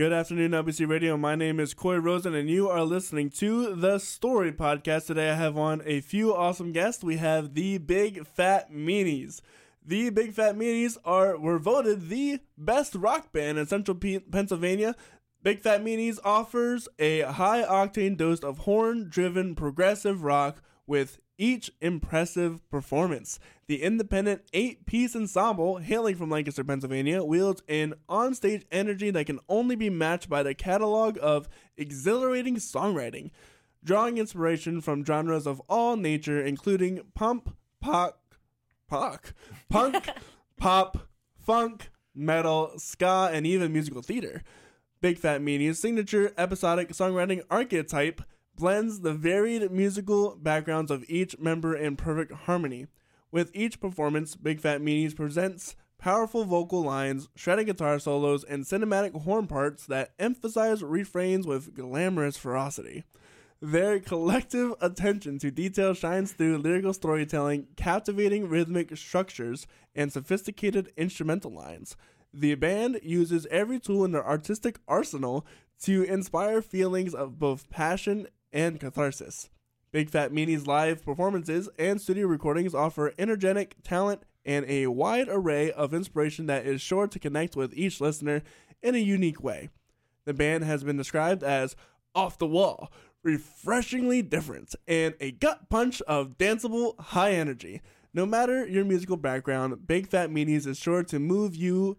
Good afternoon, LBC Radio. My name is Corey Rosen, and you are listening to the Story Podcast. Today, I have on a few awesome guests. We have the Big Fat Meanies. The Big Fat Meanies are were voted the best rock band in Central P- Pennsylvania. Big Fat Meanies offers a high octane dose of horn driven progressive rock with each impressive performance. The independent eight piece ensemble, hailing from Lancaster, Pennsylvania, wields an onstage energy that can only be matched by the catalog of exhilarating songwriting, drawing inspiration from genres of all nature, including pump, pop, pop, punk, pop, funk, metal, ska, and even musical theater. Big Fat Meanies' signature episodic songwriting archetype blends the varied musical backgrounds of each member in perfect harmony. With each performance, Big Fat Meanies presents powerful vocal lines, shredding guitar solos, and cinematic horn parts that emphasize refrains with glamorous ferocity. Their collective attention to detail shines through lyrical storytelling, captivating rhythmic structures, and sophisticated instrumental lines. The band uses every tool in their artistic arsenal to inspire feelings of both passion and catharsis. Big Fat Meanie's live performances and studio recordings offer energetic talent and a wide array of inspiration that is sure to connect with each listener in a unique way. The band has been described as off the wall, refreshingly different, and a gut punch of danceable high energy. No matter your musical background, Big Fat Meanies is sure to move you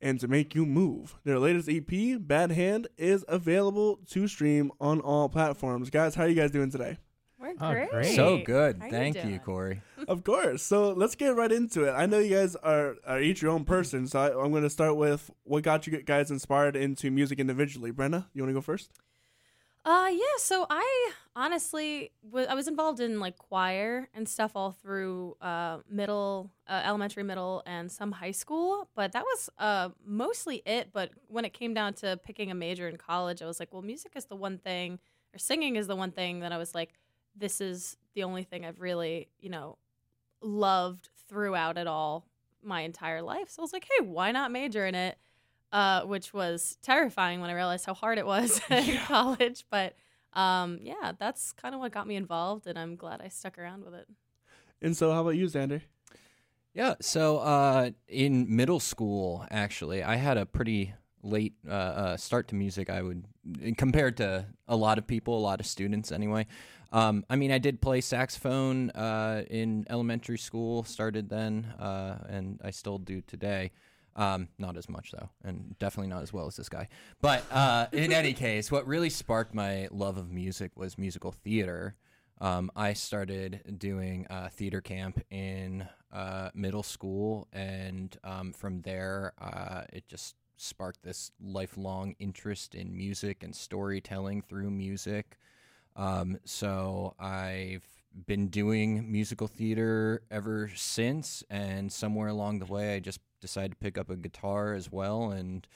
and to make you move. Their latest EP, Bad Hand, is available to stream on all platforms. Guys, how are you guys doing today? We're Oh, great. great. So good. How Thank you, doing? Corey. of course. So let's get right into it. I know you guys are, are each your own person, so I, I'm going to start with what got you guys inspired into music individually. Brenna, you want to go first? Uh, yeah. So I honestly, wa- I was involved in like choir and stuff all through uh, middle, uh, elementary, middle, and some high school. But that was uh mostly it. But when it came down to picking a major in college, I was like, well, music is the one thing, or singing is the one thing that I was like, this is the only thing I've really, you know, loved throughout it all my entire life. So I was like, hey, why not major in it? Uh, which was terrifying when I realized how hard it was in college. But um, yeah, that's kind of what got me involved, and I'm glad I stuck around with it. And so, how about you, Xander? Yeah. So uh, in middle school, actually, I had a pretty late uh, uh, start to music. I would, compared to a lot of people, a lot of students, anyway. Um, I mean, I did play saxophone uh, in elementary school. Started then, uh, and I still do today. Um, not as much though, and definitely not as well as this guy. But uh, in any case, what really sparked my love of music was musical theater. Um, I started doing uh, theater camp in uh, middle school, and um, from there, uh, it just sparked this lifelong interest in music and storytelling through music. Um, so I've been doing musical theater ever since, and somewhere along the way, I just decided to pick up a guitar as well, and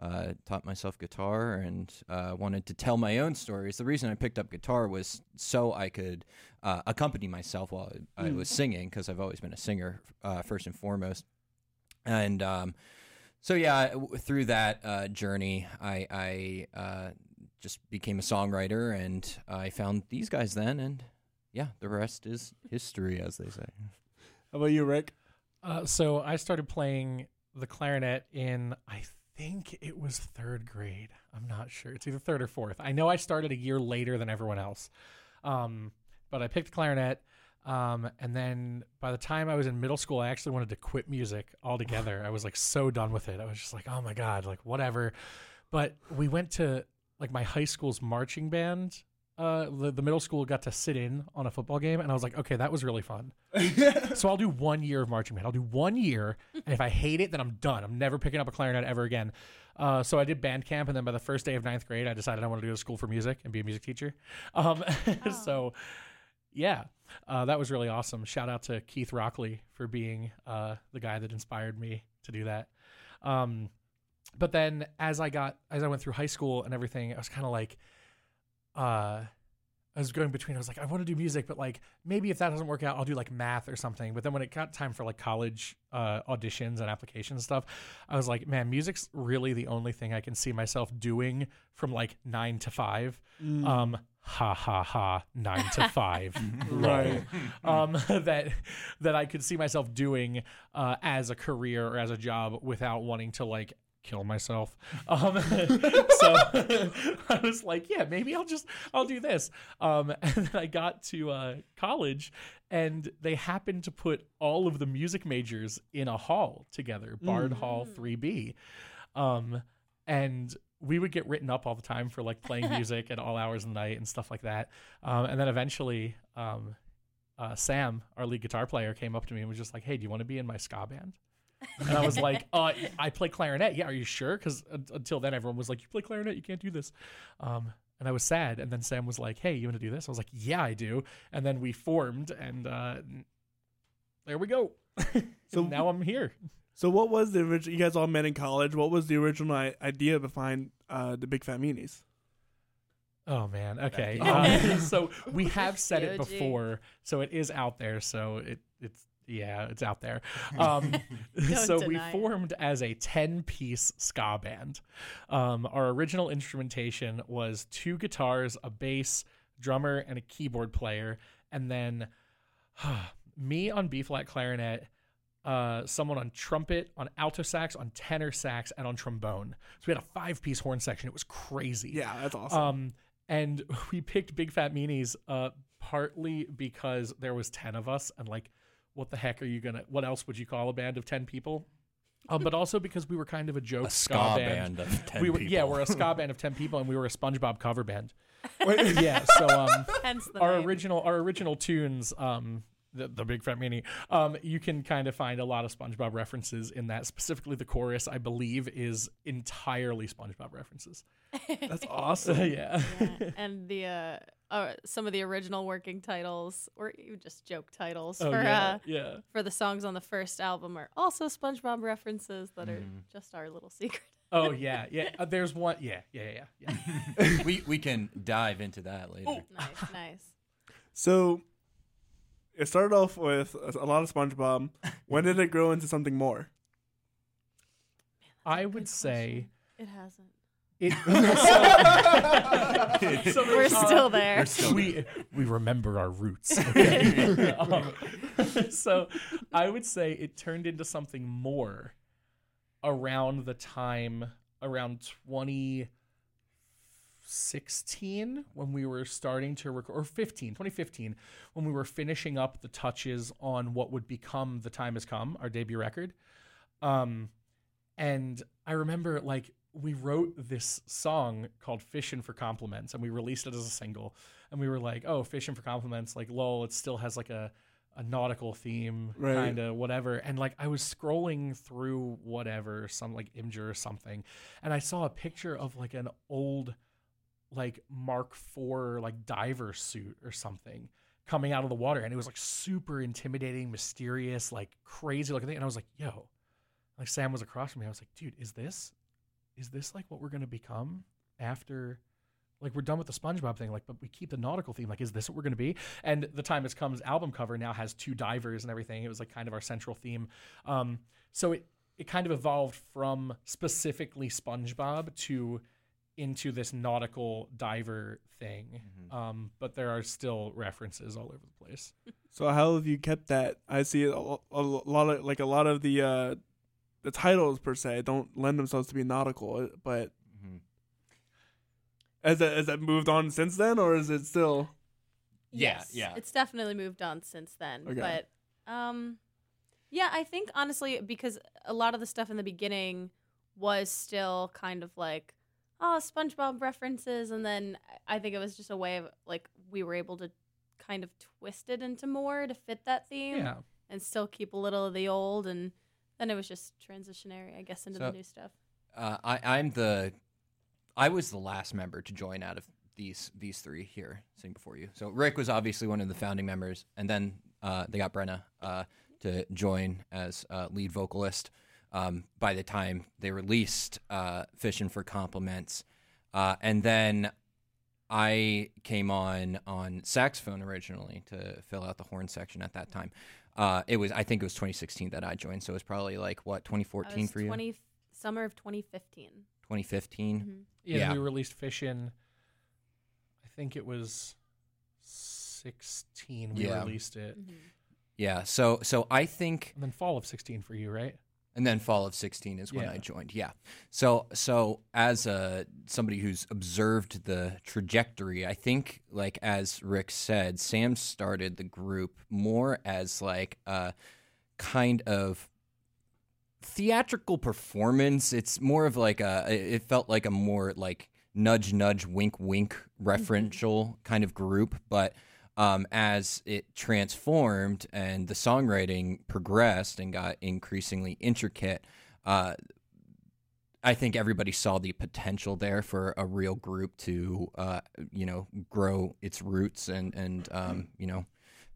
uh, taught myself guitar and uh, wanted to tell my own stories. The reason I picked up guitar was so I could uh, accompany myself while I, I was singing, because I've always been a singer uh, first and foremost. And um, so, yeah, through that uh, journey, I, I uh, just became a songwriter, and I found these guys then, and yeah, the rest is history, as they say. How about you, Rick? Uh, so I started playing the clarinet in I think it was third grade. I'm not sure. It's either third or fourth. I know I started a year later than everyone else, um, but I picked clarinet. Um, and then by the time I was in middle school, I actually wanted to quit music altogether. I was like so done with it. I was just like, oh my god, like whatever. But we went to like my high school's marching band. Uh, the, the middle school got to sit in on a football game, and I was like, okay, that was really fun. so I'll do one year of marching band. I'll do one year, and if I hate it, then I'm done. I'm never picking up a clarinet ever again. Uh, so I did band camp, and then by the first day of ninth grade, I decided I wanted to go to school for music and be a music teacher. Um, so yeah, uh, that was really awesome. Shout out to Keith Rockley for being uh, the guy that inspired me to do that. Um, but then as I got as I went through high school and everything, I was kind of like, uh, I was going between. I was like, I want to do music, but like maybe if that doesn't work out, I'll do like math or something. But then when it got time for like college uh, auditions and applications and stuff, I was like, man, music's really the only thing I can see myself doing from like nine to five. Mm. Um, ha ha ha, nine to five, Right. um, that that I could see myself doing uh, as a career or as a job without wanting to like kill myself. Um, so I was like, yeah, maybe I'll just I'll do this. Um, and then I got to uh, college, and they happened to put all of the music majors in a hall together, Bard Hall Three B, um, and we would get written up all the time for like playing music at all hours of the night and stuff like that. Um, and then eventually, um, uh, Sam, our lead guitar player, came up to me and was just like, "Hey, do you want to be in my ska band?" And I was like, uh, "I play clarinet. Yeah, are you sure?" Because until then, everyone was like, "You play clarinet, you can't do this." Um, and I was sad. And then Sam was like, "Hey, you want to do this?" I was like, "Yeah, I do." And then we formed, and uh, there we go. So- so now I'm here. So what was the original? You guys all met in college. What was the original i- idea behind uh, the Big Fat Meanies? Oh man. Okay. Uh, so we have said it before, so it is out there. So it it's yeah, it's out there. Um, so we it. formed as a ten-piece ska band. Um, our original instrumentation was two guitars, a bass, drummer, and a keyboard player, and then me on B flat clarinet. Uh, someone on trumpet, on alto sax, on tenor sax, and on trombone. So we had a five-piece horn section. It was crazy. Yeah, that's awesome. Um, and we picked Big Fat Meanies uh, partly because there was ten of us, and like, what the heck are you gonna? What else would you call a band of ten people? Um, but also because we were kind of a joke A ska band of 10 we were, Yeah, we're a ska band of ten people, and we were a SpongeBob cover band. Yeah, so um, Hence the our name. original our original tunes um the, the big fat meanie um you can kind of find a lot of spongebob references in that specifically the chorus i believe is entirely spongebob references that's awesome. yeah Yeah, and the uh, uh, some of the original working titles, or even just joke titles oh for yeah uh, yeah for the songs on the first album are also SpongeBob references that are Mhm. just our little secret. oh yeah yeah uh, there's one yeah yeah yeah yeah we we can dive into that later. nice, nice. So it started off with a a lot of SpongeBob. When did it grow into something more? i would say It hasn't. It so, so We're there's, still there. we we remember our roots. okay? um, so I would say it turned into something more around the time around 2016 when we were starting to record or 15 2015 when we were finishing up the touches on what would become the time has come our debut record um and i remember like we wrote this song called Fishing for Compliments and we released it as a single. And we were like, oh, Fishing for Compliments, like, lol, it still has like a, a nautical theme, Right. kind of whatever. And like, I was scrolling through whatever, some like Imgur or something, and I saw a picture of like an old, like Mark IV, like diver suit or something coming out of the water. And it was like super intimidating, mysterious, like crazy looking thing. And I was like, yo, like Sam was across from me. I was like, dude, is this is this like what we're gonna become after like we're done with the SpongeBob thing, like, but we keep the nautical theme. Like, is this what we're gonna be? And the time has come's album cover now has two divers and everything. It was like kind of our central theme. Um, so it it kind of evolved from specifically SpongeBob to into this nautical diver thing. Um, but there are still references all over the place. So how have you kept that? I see a, a, a lot of like a lot of the uh, the titles per se don't lend themselves to be nautical, but Mhm. has that has that moved on since then, or is it still? Yeah, Yes, yeah. It's definitely moved on since then. Okay. But um yeah, I think honestly because a lot of the stuff in the beginning was still kind of like oh, SpongeBob references and then I think it was just a way of like we were able to kind of twist it into more to fit that theme Yeah. and still keep a little of the old and then it was just transitionary, I guess, into So- the new stuff. Uh, I, I'm the, I was the last member to join out of these these three here sitting before you. So Rick was obviously one of the founding members, and then uh, they got Brenna uh, to join as uh, lead vocalist. Um, by the time they released uh, "Fishing for Compliments," uh, and then I came on on saxophone originally to fill out the horn section at that time. Uh, it was I think it was 2016 that I joined, so it was probably like what I 2014 was for you, 20 summer of 2015. 2015. Mhm. Yeah, Yeah. we released Fishin. I think it was sixteen. We Yeah. released it, Mhm. Yeah, so so I think and then fall of sixteen for you, right? And then fall of 16 is when Yeah. I joined. Yeah. So so as a somebody who's observed the trajectory, I think like as Rick said, Sam started the group more as like a kind of theatrical performance. It's more of like a it felt like a more like nudge nudge wink wink mm-hmm. referential kind of group, but um, as it transformed and the songwriting progressed and got increasingly intricate, uh, I think everybody saw the potential there for a real group to, uh, you know, grow its roots and and um, you know,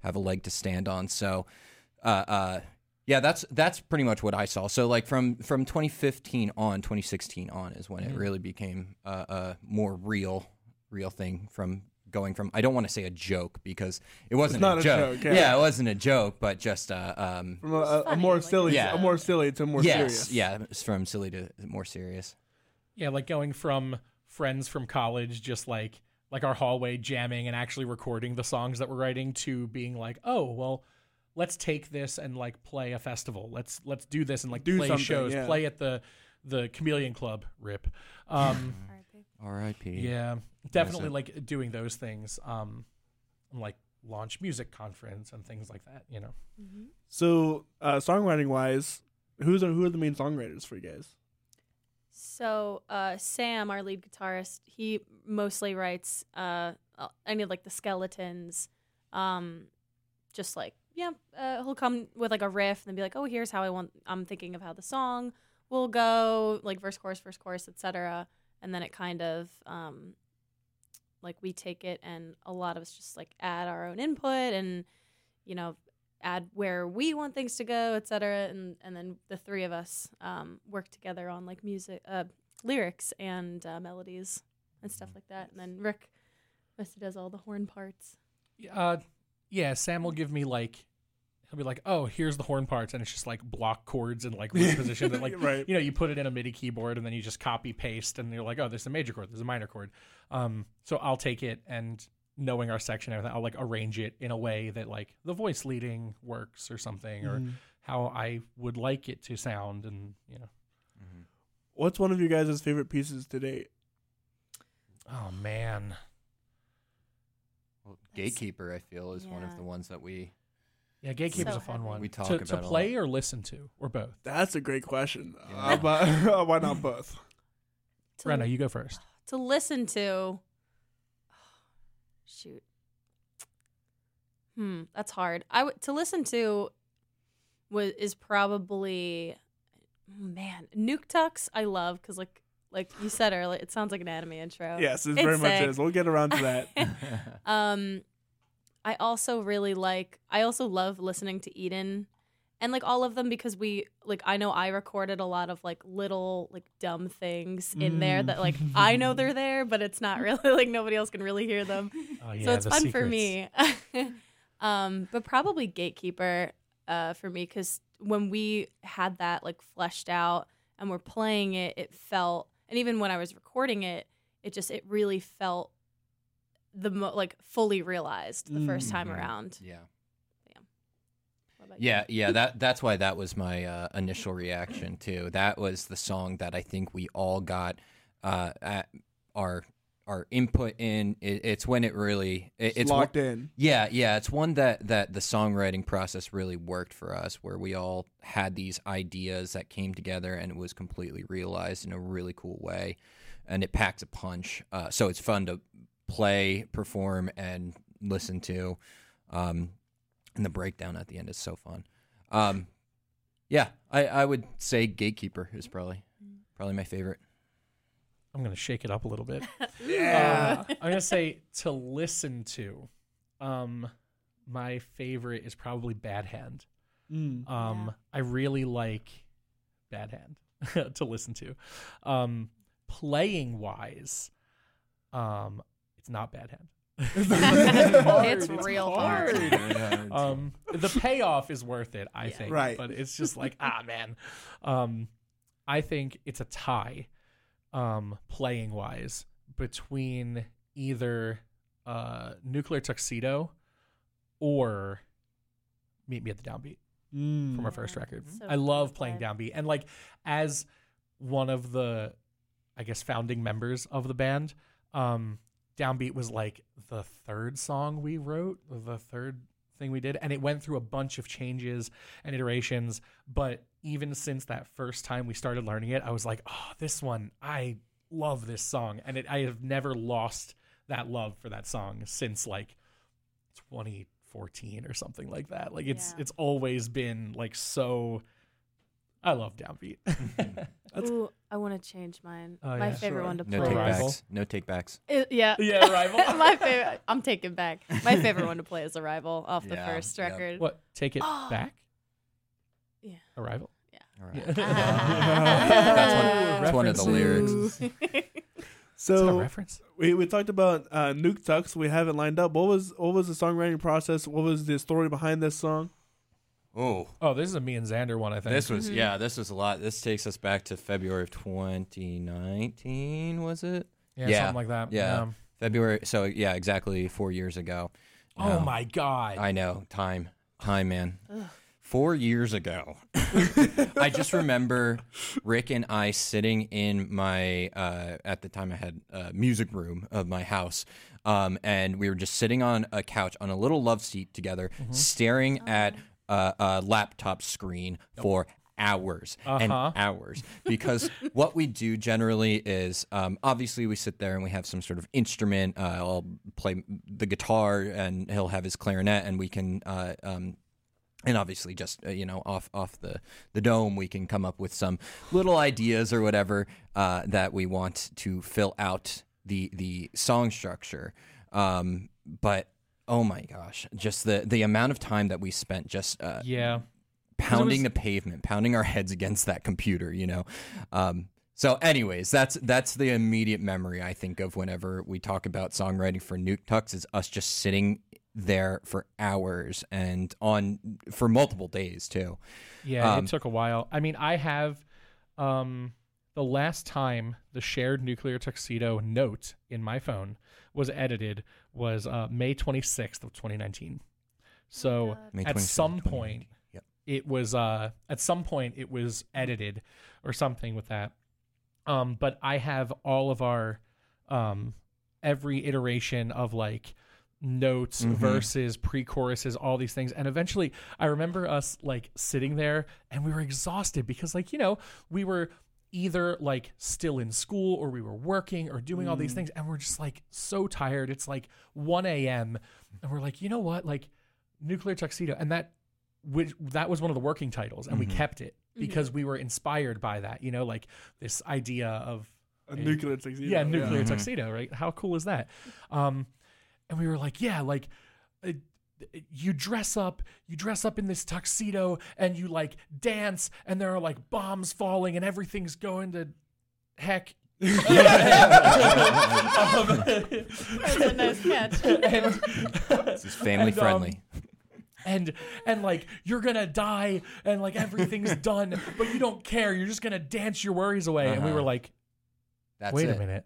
have a leg to stand on. So, uh, uh, yeah, that's that's pretty much what I saw. So like from from 2015 on, 2016 on is when it Mhm. really became a, a more real real thing from going from I don't want to say a joke because it wasn't not a a joke. joke, yeah. it wasn't a joke, but just uh, um From a, a, a more silly, Yeah. a more silly to more yes, serious. yeah, it's from silly to more serious. Yeah, like going from friends from college, just like like our hallway jamming and actually recording the songs that we're writing, to being like, oh well, let's take this and like play a festival. Let's let's do this and like Do play shows, yeah. play at the the Chameleon Club. Rip. Um, R.I.P. R.I.P. yeah, definitely like doing those things. Um, like launch music conference and things like that. You know. Mhm. So, uh, songwriting wise, who's who are the main songwriters for you guys? So uh, Sam, our lead guitarist, he mostly writes uh, uh, any of like the skeletons. Um, just like yeah, uh, he'll come with like a riff and then be like, "Oh, here's how I want. I'm thinking of how the song will go, like verse, chorus, verse, chorus, etc." And then it kind of um, like we take it and a lot of us just like add our own input and you know add where we want things to go, etc. And and then the three of us um, work together on like music, uh, lyrics, and uh, melodies and stuff like that. And then Rick mostly does all the horn parts. Uh, yeah, Sam will give me like he'll be like, "Oh, here's the horn parts," and it's just like block chords and like root position that like Right. you know you put it in a MIDI keyboard and then you just copy paste and you're like, "Oh, there's a major chord, there's a minor chord." Um, so I'll take it and knowing our section and everything, I'll like arrange it in a way that like the voice leading works or something or Mhm. how I would like it to sound and you know. What's one of you guys' favorite pieces to date? Oh man. Well, Gatekeeper, I feel, is one of the ones that we. Yeah, Gatekeeper's So a fun heavy. one. We talk to, about to play or listen to or both. That's a great question. Yeah. Uh, but why not both? To, Rena, you go first. to listen to. Shoot. Hmm, that's hard. I w- to listen to was is probably man Nuke Tux. I love because like like you said earlier, it sounds like an anime intro. Yes, it It's very much sick. is. We'll get around to that. um, I also really like. I also love listening to Eden, and like all of them because we like. I know I recorded a lot of like little like dumb things in there Mm. that like I know they're there, but it's not really like nobody else can really hear them. Oh yeah, so it's fun for me. um, but probably Gatekeeper uh, for me because when we had that like fleshed out and we're playing it, it felt, and even when I was recording it, it just it really felt the mo- like fully realized the first time Mhm. around. yeah. What about you? Yeah, yeah, that that's why that was my uh, initial reaction too. That was the song that I think we all got uh, at our our input in. It, it's when it really it, It's it's one- locked in. yeah, yeah, it's one that that the songwriting process really worked for us, where we all had these ideas that came together and it was completely realized in a really cool way, and it packs a punch. Uh, so it's fun to play, perform, and listen to. Um, and the breakdown at the end is so fun. Um, yeah, I, I would say Gatekeeper is probably probably my favorite. I'm gonna shake it up a little bit. Yeah. Uh, I'm gonna say to listen to. Um, my favorite is probably Bad Hand. Mm. Um, Yeah. I really like Bad Hand to listen to. Um, playing wise, um, It's not bad hand. It's real hard. um, the payoff is worth it, I think. Right. But it's just like, ah, man. Um, I think it's a tie, um, playing wise, between either uh, Nuclear Tuxedo or Meet Me at the Downbeat Mm. from our first record. So I love playing play. Downbeat. And like, as one of the, I guess, founding members of the band, um, Downbeat was like the third song we wrote, the third thing we did, and it went through a bunch of changes and iterations. But even since that first time we started learning it, I was like, oh, this one, I love this song, and it, I have never lost that love for that song since like 2014 or something like that. Like it's Yeah. it's always been like so. I love Downbeat. Ooh, I want to change mine. Oh, My yeah. favorite Sure. one to No play. take Arrival. backs. No take backs. It- yeah. yeah, rival. My favorite. I'm taking back. My favorite one to play is Arrival off the Yeah, first yep. record. what? Take it Oh. back. Yeah. Arrival. All right. That's one- that's one of the lyrics. Is that a So reference? we, we talked about uh, Nuke Tux. We have it lined up. What was what was the songwriting process? What was the story behind this song? Oh, Oh, this is a me and Xander one, I think. this was yeah. This was a lot. This takes us back to February of 2019. Was it yeah, yeah, something like that. yeah. February? So yeah, exactly four years ago. Oh Um, my god. I know. Time. Time, man. Four years ago. I just remember Rick and I sitting in my, uh, at the time I had a music room of my house. Um, and we were just sitting on a couch on a little love seat together, staring at a, a laptop screen for hours and Uh-huh. hours. Because what we do generally is um, obviously we sit there and we have some sort of instrument uh, i'll play the guitar and he'll have his clarinet and we can uh, um, and obviously just uh, you know off off the the dome we can come up with some little ideas or whatever uh, that we want to fill out the the song structure. Um, but oh my gosh just the the amount of time that we spent just uh, yeah. pounding was- the pavement, pounding our heads against that computer, you know. Um, so, anyways, that's that's the immediate memory I think of whenever we talk about songwriting for Nuke Tux is us just sitting there for hours and on for multiple days too. Yeah, Um, it took a while. I mean, I have um the last time the shared nuclear tuxedo note in my phone was edited was uh, May 26th of 2019. So May at 27th, some point Yep. it was uh at some point it was edited or something with that. Um but I have all of our um every iteration of like notes Mhm. verses pre-choruses all these things and eventually i remember us like sitting there and we were exhausted because like you know we were either like still in school or we were working or doing all these things and we're just like so tired it's like 1 a.m and we're like you know what like nuclear tuxedo and that which that was one of the working titles and we Mhm. kept it because we were inspired by that you know like this idea of A A- nuclear tuxedo. yeah, nuclear Mhm. tuxedo, right? How cool is that? Um, and we were like, yeah, like uh, you dress up, you dress up in this tuxedo, and you like dance, and there are like bombs falling, and everything's going to heck. That's a nice catch. and, This is family And, um, friendly. and and like you're gonna die and like everything's done but you don't care you're just gonna dance your worries away and we Uh-huh. were like That's wait it. a minute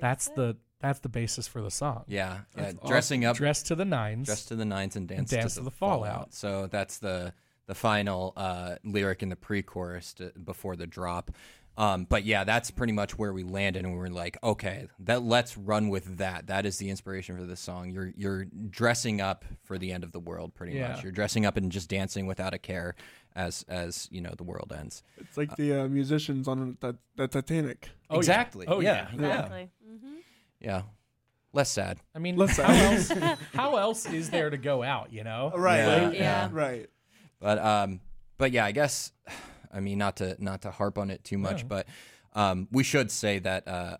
that's the that's the basis for the song Yeah, yeah. That's dressing up, dress to the nines dress to the nines and dance, dance to, to the, the fallout. fallout. So that's the the final uh, lyric in the pre-chorus to, before the drop. Um, but yeah, that's pretty much where we landed, and we were like, okay, that let's run with that. That is the inspiration for this song. You're you're dressing up for the end of the world, pretty Yeah. much. You're dressing up and just dancing without a care as as you know the world ends. It's like the uh, musicians on the, the Titanic. Oh, yeah. exactly. Oh, yeah. yeah. Yeah. Exactly. hmm Yeah. Less sad. I mean, Let's how else? How else is there to go out? You know? Right. Yeah, right, yeah. Right. But um, but yeah, I guess I mean not to not to harp on it too much, No. but um, we should say that uh,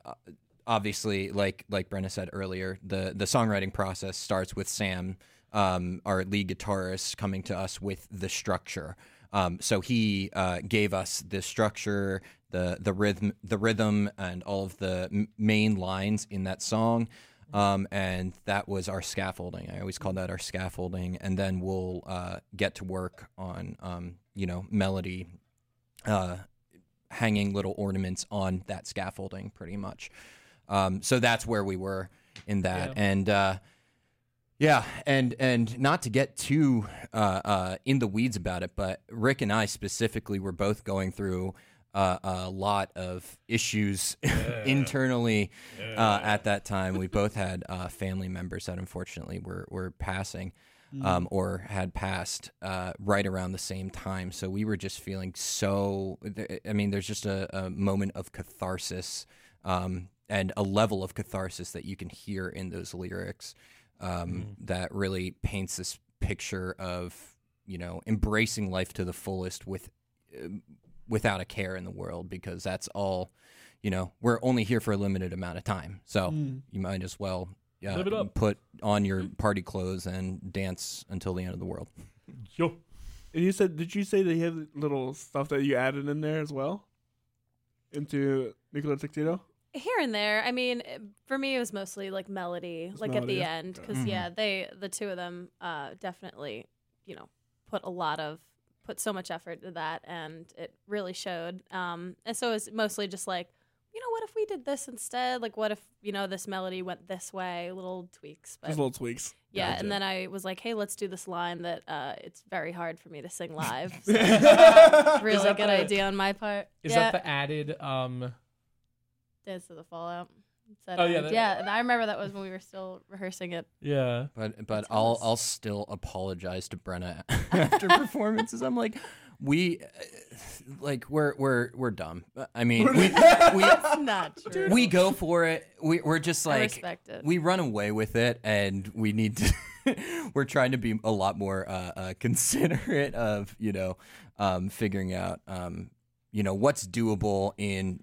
obviously, like like Brenna said earlier, the the songwriting process starts with Sam, um, our lead guitarist, coming to us with the structure. Um, so he uh, gave us the structure, the the rhythm, the rhythm, and all of the m- main lines in that song. Um, and that was our scaffolding. I always call that our scaffolding. And then we'll uh, get to work on, um, you know, melody, uh, hanging little ornaments on that scaffolding, pretty much. Um, so that's where we were in that. Yeah. And uh, yeah, and and not to get too uh, uh, in the weeds about it, but Rick and I specifically were both going through uh, a lot of issues internally uh, at that time. We both had uh, family members that unfortunately were were passing. Um, or had passed uh, right around the same time, so we were just feeling so. I mean, there's just a, a moment of catharsis um, and a level of catharsis that you can hear in those lyrics um, that really paints this picture of you know embracing life to the fullest with um, without a care in the world because that's all you know we're only here for a limited amount of time so you might as well uh, Live it up. put on your party clothes and dance until the end of the world Yo. And you said, did you say that you have little stuff that you added in there as well into Nuclear Tuxedo? Here and there. I mean, for me, it was mostly like melody, Just like melody, at the end, because Mhm. yeah, they the two of them uh, definitely, you know, put a lot of put so much effort into that, and it really showed. Um, and so it's mostly just like, you know, what if we did this instead? Like, what if you know this melody went this way? Little tweaks, but Just little tweaks. yeah. Gotcha. And then I was like, hey, let's do this line that uh, it's very hard for me to sing live. So, Is really good the- idea on my part. Is yeah. that the added? Um, Dance to the Fallout. It's that Oh, yeah, end. that- yeah. And I remember that was when we were still rehearsing it. yeah. But but That's I'll nice. I'll still apologize to Brenna after performances. I'm like, we, uh, like we're we're we're dumb. I mean, we we, It's not true. we go for it. We we're just I like respect it. we run away with it, and we need to. we're trying to be a lot more uh, uh, considerate of you know um, figuring out um, you know what's doable in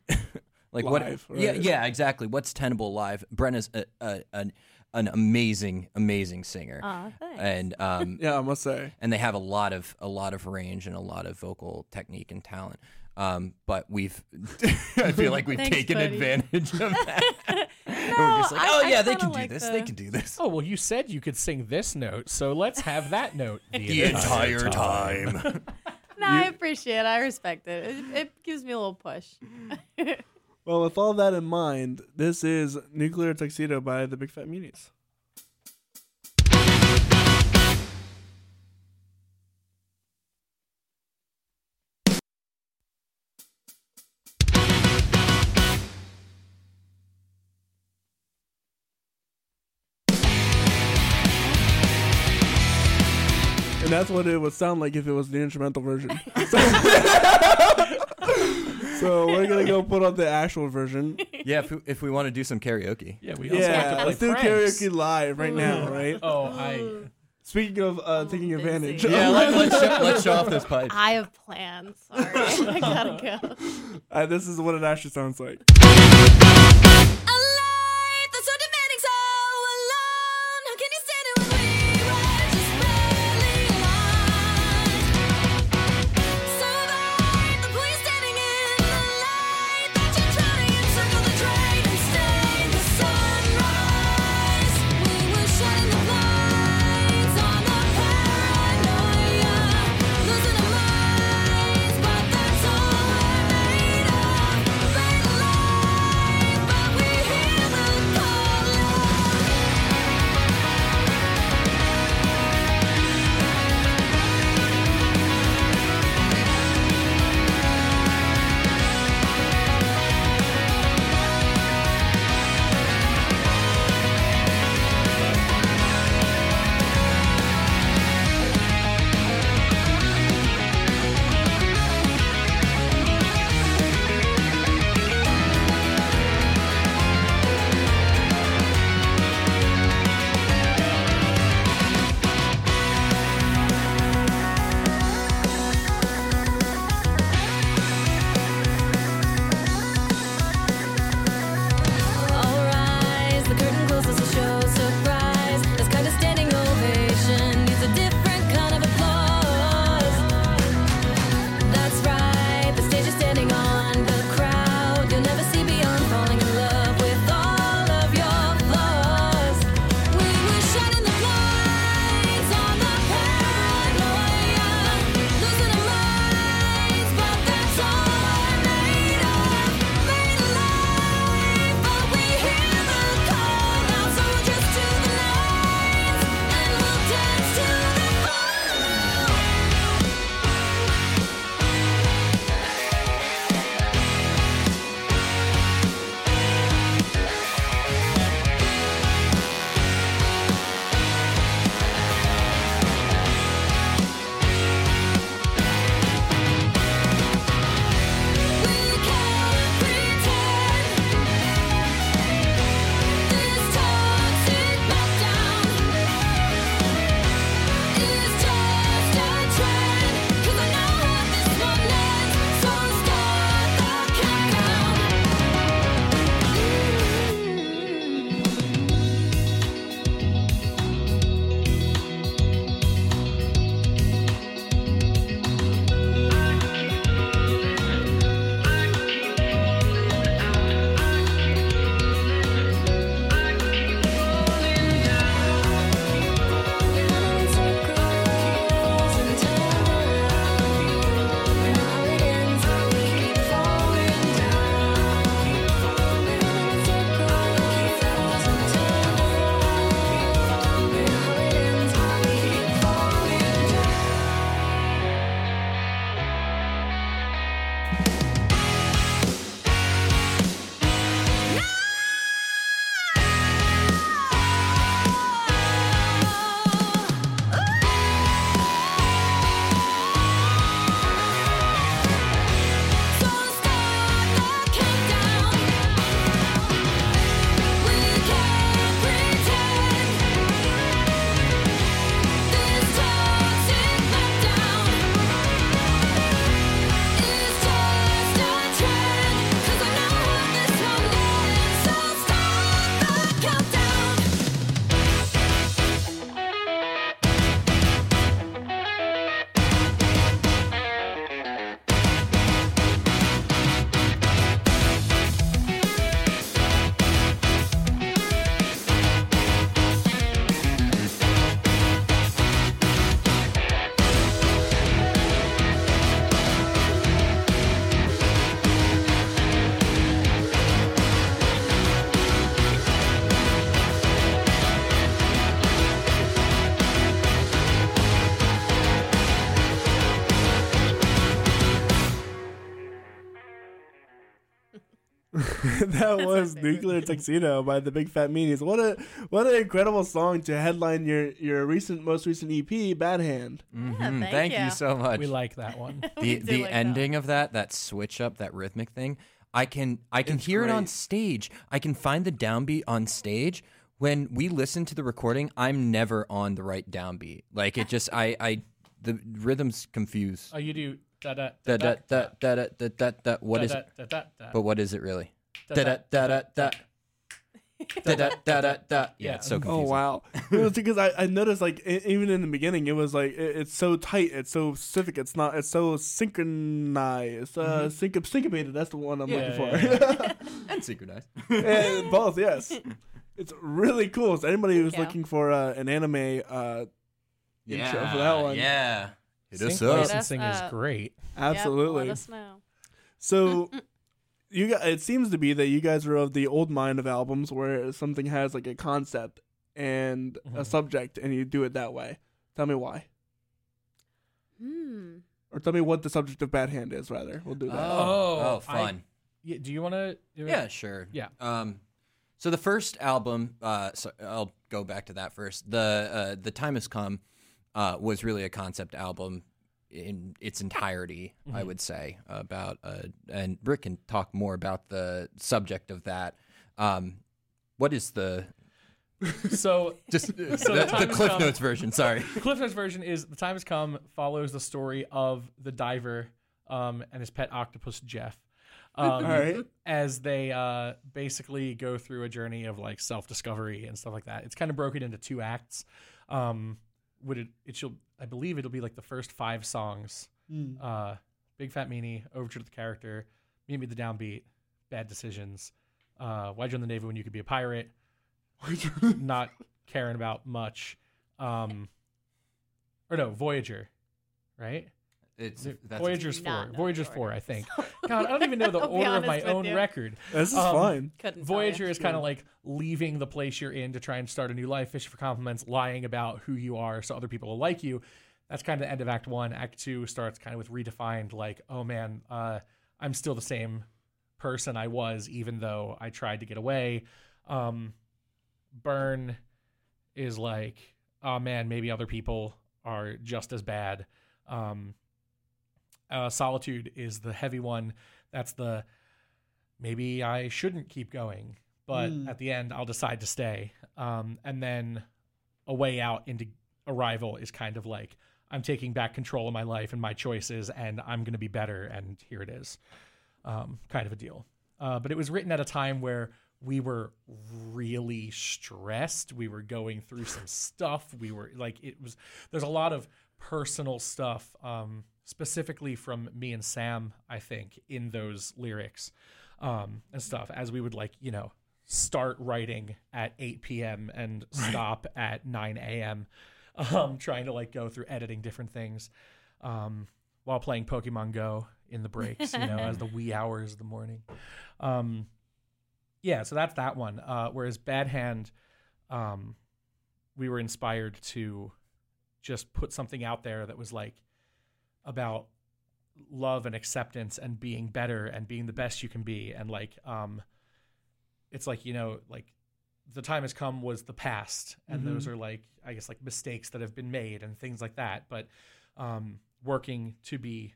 like Live, what yeah right. yeah exactly what's tenable live. Brenna's a, a, an an amazing amazing singer Aw, thanks. and um Yeah, I must say. and they have a lot of a lot of range and a lot of vocal technique and talent. Um, but we've I feel like we've Thanks, taken buddy. advantage of that. and No, we're just like, I- oh I yeah, they kinda can do like this. the- They can do this. Oh well, you said you could sing this note, so let's have that note the, The entire time. no, I appreciate it. I respect it. it. It gives me a little push. Well, with all that in mind, this is Nuclear Tuxedo by the Big Fat Meanies. And that's what it would sound like if it was the instrumental version. so we're gonna go put on the actual version. yeah, if we, if we want to do some karaoke. Yeah, we also have Yeah, to play let's do pranks. karaoke live right now, right? Oh, I. Speaking of uh, taking busy. advantage, Yeah, let, let's show, let's show off this pipe. I have plans. Sorry, I gotta go. uh, this is what it actually sounds like. that was. Nuclear Tuxedo by the Big Fat Meanies. What a what an incredible song to headline your your recent most recent EP, Bad Hand. Mhm, thank Thank you you. so much. We like that one. The the like that. ending of that that switch up that rhythmic thing i can i can It's hear it on stage i can find the downbeat on stage when we listen to the recording i'm never on the right downbeat like it just i i the rhythms confuse Oh, you do da da da da da da da da da da what is it but what is it really da da da da da. da, da, da, da, da. Yeah, it's so oh, confusing. Oh wow! it was because I, I noticed like it, even in the beginning it was like it, it's so tight, it's so specific, it's not it's so synchronized, uh, mm-hmm. syncopated. That's the one I'm yeah, looking for. Yeah, and synchronized. and both, yes. It's really cool. So anybody who's looking for uh, an anime uh, yeah, intro for that one, yeah, it is. us. Licensing is great. Absolutely. Yep, let us know. So you got it seems to be that you guys are of the old mind of albums where something has like a concept and a Mhm. subject and you do it that way. Tell me why. Hmm. Or tell me what the subject of Bad Hand is rather. We'll do that. Oh, oh I- fun Yeah, do you want to? Yeah, sure. Yeah. Um, so the first album, uh, so I'll go back to that first. The uh, the time has come, uh, was really a concept album in its entirety. I Mhm. would say about, uh, and Rick can talk more about the subject of that. Um, what is the So just So the, the the Cliff come. Notes version? Sorry. the Cliff Notes version is the time has come follows the story of the diver um, and his pet octopus Jeff. Um, All right. as they uh, basically go through a journey of like self discovery and stuff like that. It's kind of broken into two acts. Um, would it? It shall. I believe it'll be like the first five songs. Mm. Uh, Big Fat Meanie, Overture to the Character, Meet Me the Downbeat, Bad Decisions, uh, Why Join the Navy When You Could Be a Pirate, Not Caring About Much, um, or no, Voyager, right? It's that's Voyager's four. Voyager's four. I think. God, I don't even know the order of my own you. record. This is Um, fine. Couldn't. Voyager is kind of like leaving the place you're in to try and start a new life, fishing for compliments, lying about who you are so other people will like you. That's kind of the end of Act One. Act Two starts kind of with redefined, like, oh man, uh, I'm still the same person I was, even though I tried to get away. Um, Burn is like, oh man, maybe other people are just as bad. Um, uh, Solitude is the heavy one. That's the maybe I shouldn't keep going, but Mm. at the end I'll decide to stay. Um, and then a way out into Arrival is kind of like I'm taking back control of my life and my choices, and I'm going to be better. And here it is, um, kind of a deal. Uh, but it was written at a time where we were really stressed. We were going through some stuff. We were like, it was. There's a lot of personal stuff, um, specifically from me and Sam. I think in those lyrics um, and stuff, as we would like, you know, start writing at 8 p.m. and stop at 9 a.m. Um, trying to like go through editing different things um, while playing Pokemon Go in the breaks, you know, as the wee hours of the morning. Um, yeah, so that's that one. Uh, whereas Bad Hand, um, we were inspired to just put something out there that was like about love and acceptance and being better and being the best you can be. And like um it's like you know like the time has come was the past. And those are like i guess like mistakes that have been made and things like that. But um working to be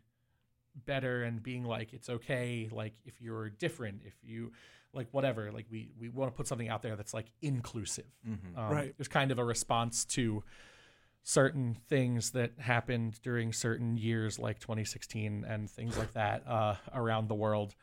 better and being like it's okay like if you're different if you like whatever. Like we we want to put something out there that's like inclusive. Mhm. um, Right. Was kind of a response to certain things that happened during certain years, like 2016 and things like that, uh, around the world,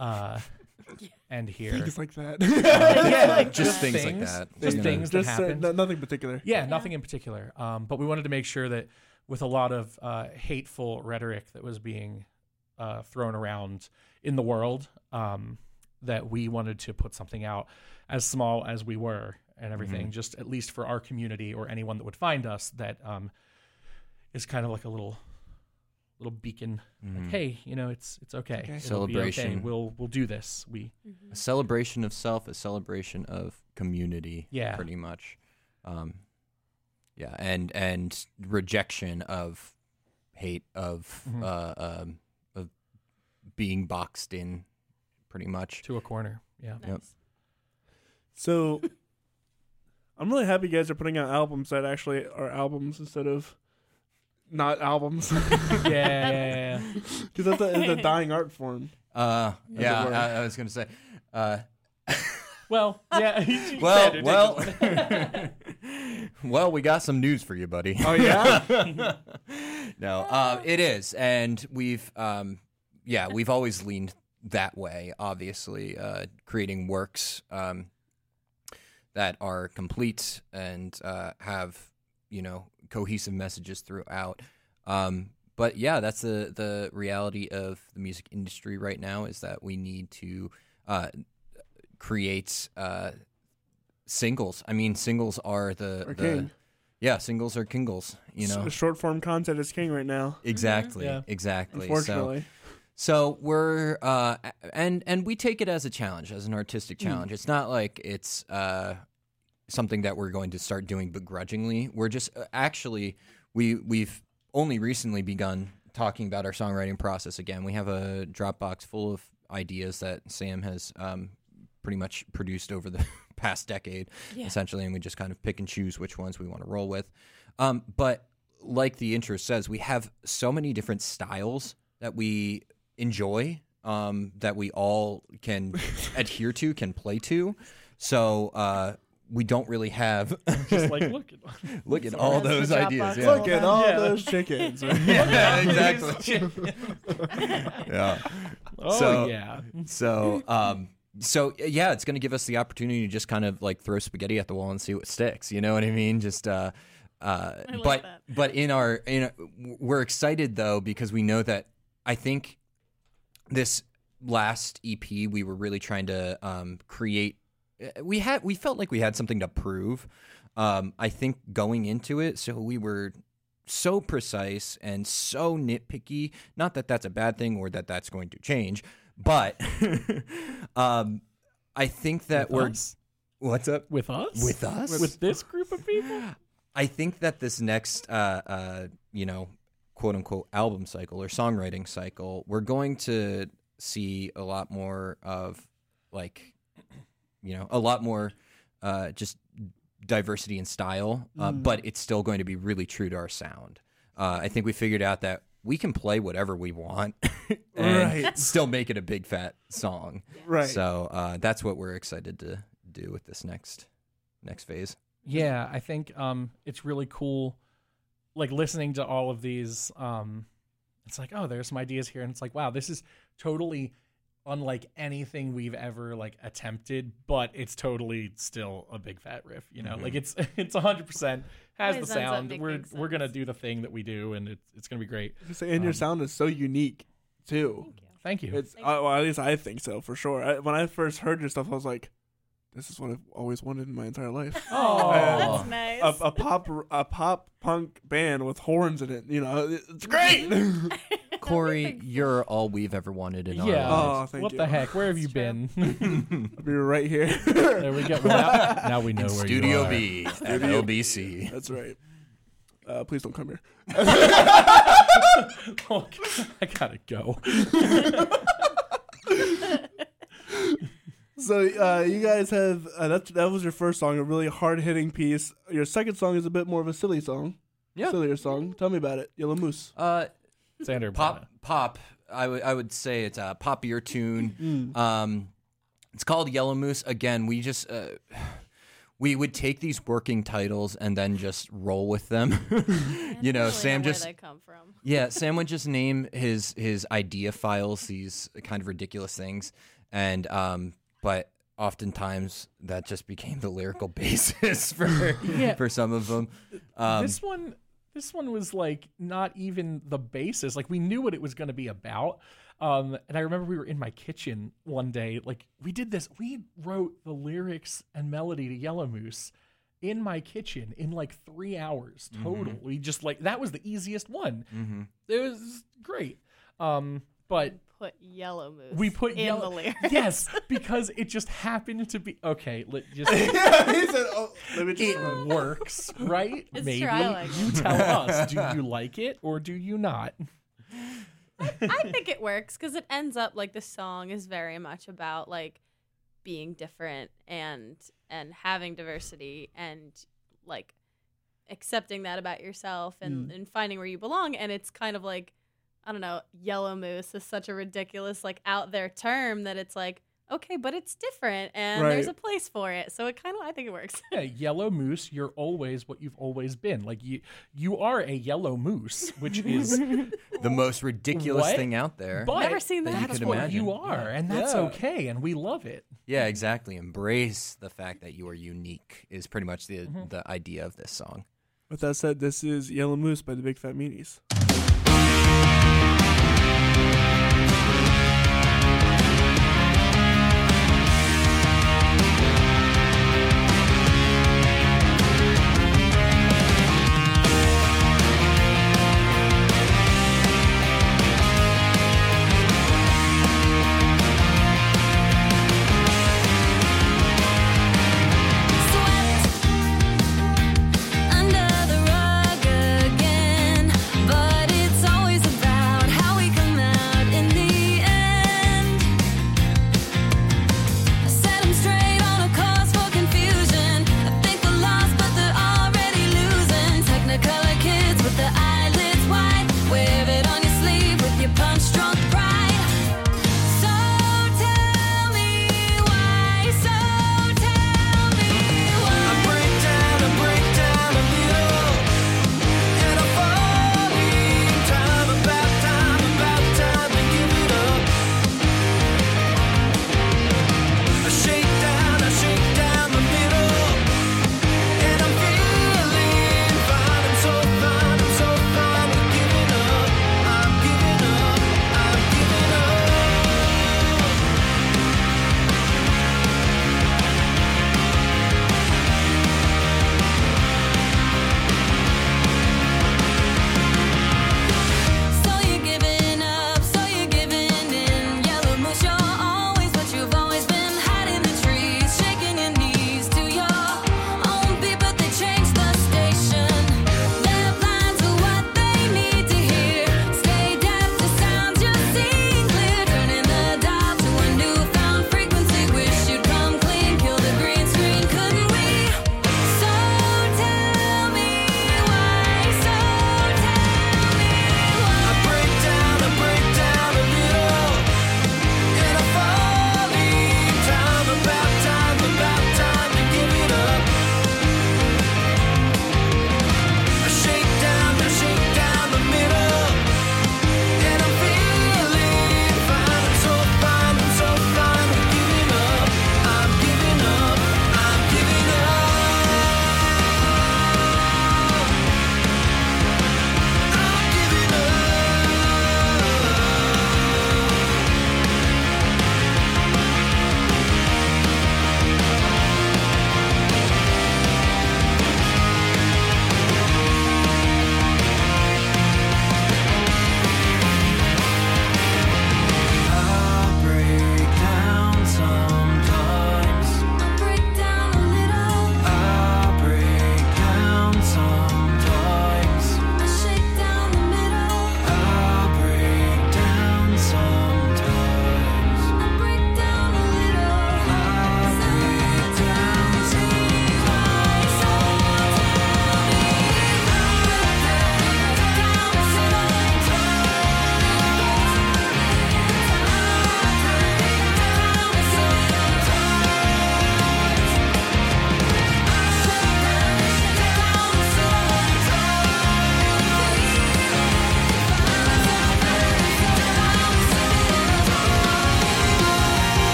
uh, and here. Things like that. yeah, like just that. things, like that Just you know. things Just uh, happened. no- nothing particular. Yeah, nothing in particular. Um, but we wanted to make sure that with a lot of uh, hateful rhetoric that was being uh, thrown around in the world, um, that we wanted to put something out as small as we were and everything, just at least for our community or anyone that would find us, that um, is kind of like a little little beacon. Like, hey, you know, it's it's okay. okay. It'll okay. Celebration. We'll we'll do this. We a celebration of self, a celebration of community. Yeah. pretty much. Um, yeah, and and rejection of hate of Mhm. uh, um, of being boxed in pretty much. To a corner. Yeah. Yep. So I'm really happy you guys are putting out albums that actually are albums instead of not albums. yeah, yeah, yeah, yeah. Because that's a, it's a dying art form. Uh, it yeah, were. I, I was gonna say. Uh, Well, yeah. you well, said it, well, didn't well, we got some news for you, buddy. Oh yeah. no, uh, it is, and we've, um, yeah, we've always leaned that way. Obviously, uh, creating works um, that are complete and uh, have, you know, cohesive messages throughout. Um, but yeah, that's the the reality of the music industry right now is that we need to uh, create uh, singles. I mean, singles are the, the king. yeah, singles are kingles. You know, S- short form content is king right now. Exactly. Yeah. Exactly. Unfortunately. so we're uh, and and we take it as a challenge, as an artistic challenge. It's not like it's uh, something that we're going to start doing begrudgingly. We're just uh, actually we we've only recently begun talking about our songwriting process again. We have a Dropbox full of ideas that Sam has um, pretty much produced over the past decade, Yeah. essentially, and we just kind of pick and choose which ones we want to roll with. Um, but like the intro says, we have so many different styles that we enjoy, um, that we all can adhere to, can play to. So uh, we don't really have Just like, look at look at all those ideas. Yeah. Look at all Yeah. those chickens. yeah, exactly. yeah. Oh, So- yeah. So, um, so yeah, it's going to give us the opportunity to just kind of like throw spaghetti at the wall and see what sticks. You know what I mean? Just, uh, uh, like but that. but in our in our- we're excited though because we know that I think this last EP we were really trying to um, create. We had we felt like we had something to prove. Um, I think going into it, so we were so precise and so nitpicky. Not that that's a bad thing or that that's going to change, but um, I think that With we're us? what's up With us? with us With this group of people? I think that this next, uh, uh, you know, quote unquote album cycle or songwriting cycle, we're going to see a lot more of like, you know, a lot more uh, just diversity in style, uh, Mm. but it's still going to be really true to our sound. Uh, I think we figured out that we can play whatever we want and Right. still make it a big fat song. right. So uh, that's what we're excited to do with this next next phase. Yeah, I think um, it's really cool. Like listening to all of these, um, it's like, oh, there's some ideas here, and it's like, wow, this is totally unlike anything we've ever like attempted, but it's totally still a big fat riff. You know, like it's it's hundred percent has Always the sound. making We're we're gonna do the thing that we do, and it's it's gonna be great. Just- and your Um, sound is so unique too. Thank you. It's Thank uh, well, at least I think so for sure. I, when I first heard your stuff, I was like, "This is what I've always wanted in my entire life." Oh, That's nice. a, a pop a pop punk band with horns in it. You know, it's great. Corey, you're all we've ever wanted in our yeah. Oh, lives. thank what you. the heck? Where have you been? I'll be right here. there we go. Well, now, now we know In where Studio you are. B at LBC. That's right. Uh, please don't come here. Oh, I gotta go. So uh, you guys have uh, that. That was your first song, a really hard hitting piece. Your second song is a bit more of a silly song. Yeah. sillier song. Tell me about it. Yellow Moose. Uh, Sander, pop, pop. I would I would say it's a poppier tune. Mm. Um, it's called Yellow Moose. Again, we just uh, we would take these working titles and then just roll with them. you know, Really Sam where just they come from. Yeah, Sam would just name his his idea files these kind of ridiculous things, and um, but oftentimes that just became the lyrical basis for Yeah. for some of them. Um, this one this one was like not even the basis like we knew what it was going to be about um and i remember we were in my kitchen one day like we did this we wrote the lyrics and melody to yellow moose in my kitchen in like three hours total we just like that was the easiest one mhm. it was great um but Put yellow moose. we put in yellow the lyrics. yes because it just happened to be okay let just yeah, he said, "Oh, let me just." it works, right? It's Maybe true, I like you tell us. Do you like it or do you not? I think it works because it ends up like the song is very much about like being different and and having diversity and like accepting that about yourself and, mm. and finding where you belong. And it's kind of like I don't know, yellow moose is such a ridiculous like out there term that it's like okay, but it's different and there's a place for it. So it kind of I think it works. Yeah, yellow moose, you're always what you've always been. Like you you are a yellow moose, which is The most ridiculous What? thing out there. but Never seen that. That's could what imagine. you are, and that's Yeah. okay, and we love it. yeah, exactly. Embrace the fact that you are unique is pretty much the Mm-hmm. the idea of this song. With that said, this is Yellow Moose by the Big Fat Meanies.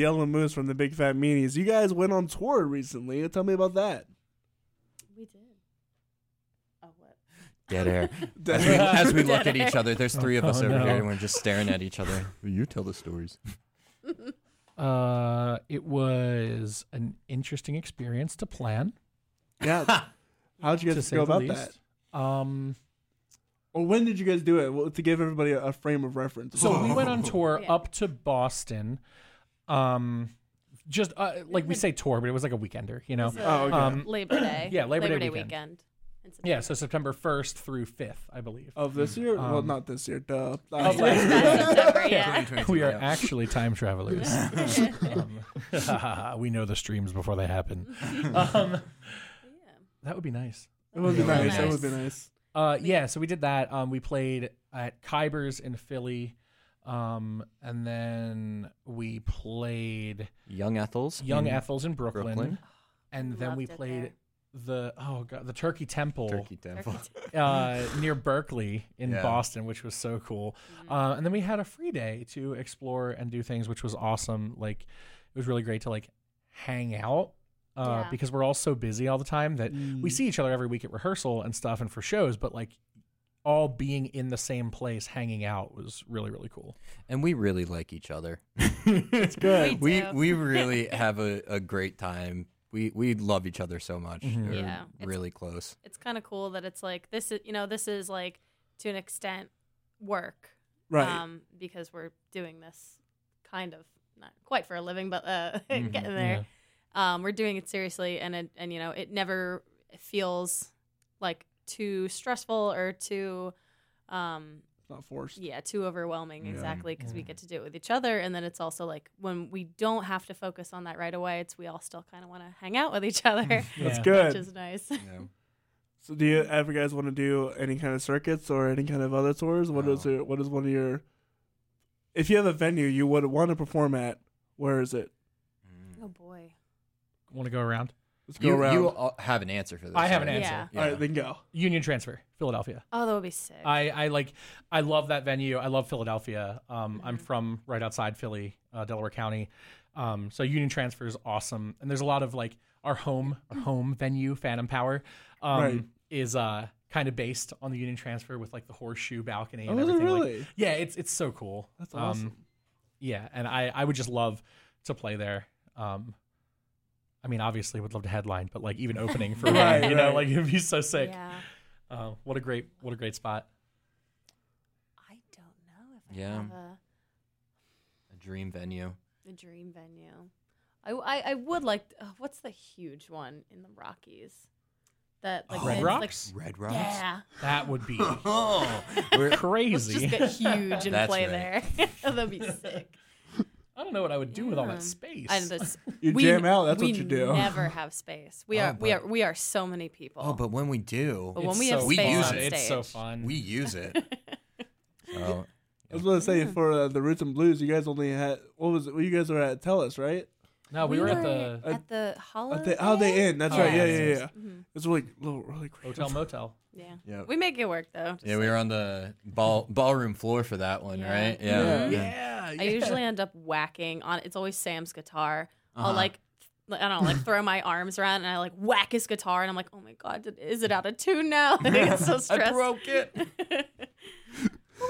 Yellow Moose from the Big Fat Meanies. You guys went on tour recently. Tell me about that. We did. Oh what? Dead air. As we, as we look Dead at each other, there's three of us Oh, over no. here, and we're just staring at each other. You tell the stories. Uh, it was an interesting experience to plan. Yeah. How'd you guys say go the about that? least. Um, Or when did you guys do it? Well, to give everybody a, a frame of reference. so we went on tour Yeah. up to Boston. Um, just uh, like we say tour, but it was like a weekender, you know. Oh, okay. Um, Labor Day. Yeah, Labor Day Day weekend. weekend. in Yeah, so September 1st through 5th, I believe. Of this year? well, Um, not this year. Duh. of Last last year. That's September, yeah. we are yeah. actually time travelers. um, we know the streams before they happen. Um, that would be nice. It would be Really nice. That would be nice. Uh, yeah, so we did that. Um, we played at Khybers in Philly. Um, and then we played Young Ethel's. Young in Ethels in Brooklyn. Brooklyn. And then we Loved it played there. the oh god the Turkey Temple Turkey Temple. uh, near Berklee in Yeah. Boston, which was so cool. Mm-hmm. Uh, and then we had a free day to explore and do things, which was awesome. Like it was really great to like hang out uh, Yeah. because we're all so busy all the time that Mm. we see each other every week at rehearsal and stuff and for shows, but like all being in the same place hanging out was really really cool. And we really like each other. It's good. We we we really have a, a great time. We we love each other so much. Mhm. We're Yeah, it's- really close. It's kind of cool that it's like this is you know this is like to an extent work, Right. Um, because we're doing this kind of not quite for a living, but uh, Mhm. getting there. Um, we're doing it seriously, and it, and you know it never feels like too stressful or too um it's not forced. yeah too overwhelming Yeah. exactly because we get to do it with each other and then it's also like when we don't have to focus on that right away it's we all still kind of want to hang out with each other That's good. which is nice Yeah. So, do you ever guys want to do any kind of circuits or any kind of other tours? What is No. your, What is one of your? If you have a venue you would want to perform at, where is it? oh boy Want to go around? Let's go You, around. you all have an answer for this. I have an right? answer. Yeah. All right, then go. Union Transfer, Philadelphia. oh that would be sick I, I like I love that venue. I love Philadelphia. Um, I'm Mhm. from right outside Philly, uh, Delaware County. Um, so Union Transfer is awesome, and there's a lot of like our home our home venue, Phantom Power, um, Right. is uh kind of based on the Union Transfer with like the horseshoe balcony Oh, and is it everything. Like, really? yeah, it's it's so cool. That's Um, awesome. yeah, and I I would just love to play there. Um, I mean, obviously, would love to headline, but like even opening for Right, you know, right. like it'd be so sick. yeah Uh, what a great what a great spot. i don't know if i Yeah. have a, A dream venue. a dream venue I, I, I would like uh, what's the huge one in the rockies that like Red it's, Rocks? Red like, Rocks. yeah That would be Oh, we're, let's crazy. just get huge and That's play right. there that'd be sick I don't know what I would do with all that space. And this, You we, jam out. That's what you do. We never have space. We Oh, are we are we are so many people. oh, but when we do, But when It's we have so We space use on it. It's so fun. we use it. So, I was gonna say for uh, the Roots and Blues, you guys only had what was it? Well, you guys were at Tellus, right? No, we, were at the at the Holiday At the Holiday Inn. That's Oh, right. Yeah, yes, yeah, yes. yeah. Mhm. It's really, little, really great. hotel motel. Yeah. yeah, We make it work though. yeah, we were on the ball ballroom floor for that one, Yeah. right? Yeah. Yeah, I usually end up whacking on. It's always Sam's guitar. I'll Uh-huh. like. I don't know, like throw my arms around and I like whack his guitar and I'm like, oh my god, did, is it out of tune now? I get so stressed. broke it.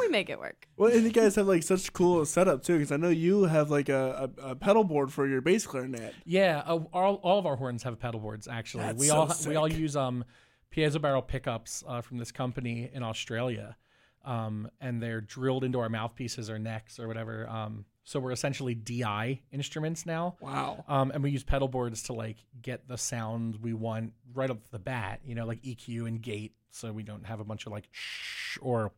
but we make it work. Well, and you guys have like such cool setup too, because I know you have like a, a, a pedal board for your bass clarinet. Yeah, uh, all, all of our horns have pedal boards. Actually, That's we so all we all use um piezo barrel pickups uh, from this company in Australia, um, and they're drilled into our mouthpieces or necks or whatever. Um, so we're essentially DI instruments now. Wow. Um, and we use pedal boards to like get the sound we want right off the bat, you know, like EQ and gate, so we don't have a bunch of like shh or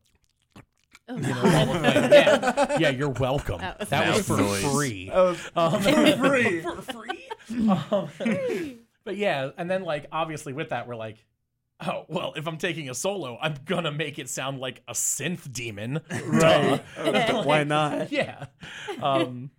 Oh, you know, all the thing. yeah, yeah. You're welcome. That was That was for nice. free. That was Um, for free. for free. Um, but yeah, and then like obviously with that we're like, oh well, if I'm taking a solo, I'm gonna make it sound like a synth demon, right. Duh. Why not? yeah. Um,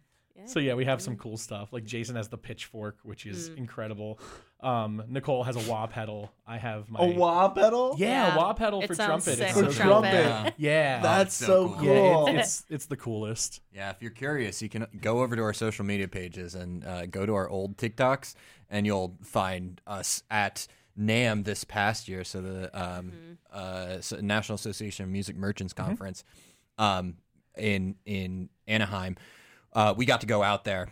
Yeah. so yeah, we have some cool stuff. Like Jason has the pitchfork, which is Mm. incredible. Um, Nicole has a wah pedal. I have my A wah pedal? yeah, Yeah. wah pedal It for trumpet. sick It's For so with cool. trumpet. Yeah. Yeah, That's so so cool. cool. yeah, it, it's it's the coolest. Yeah, if you're curious, you can go over to our social media pages and uh, go to our old TikToks, and you'll find us at NAMM this past year, so the um, uh, so National Association of Music Merchants Conference um, in in Anaheim. Uh, we got to go out there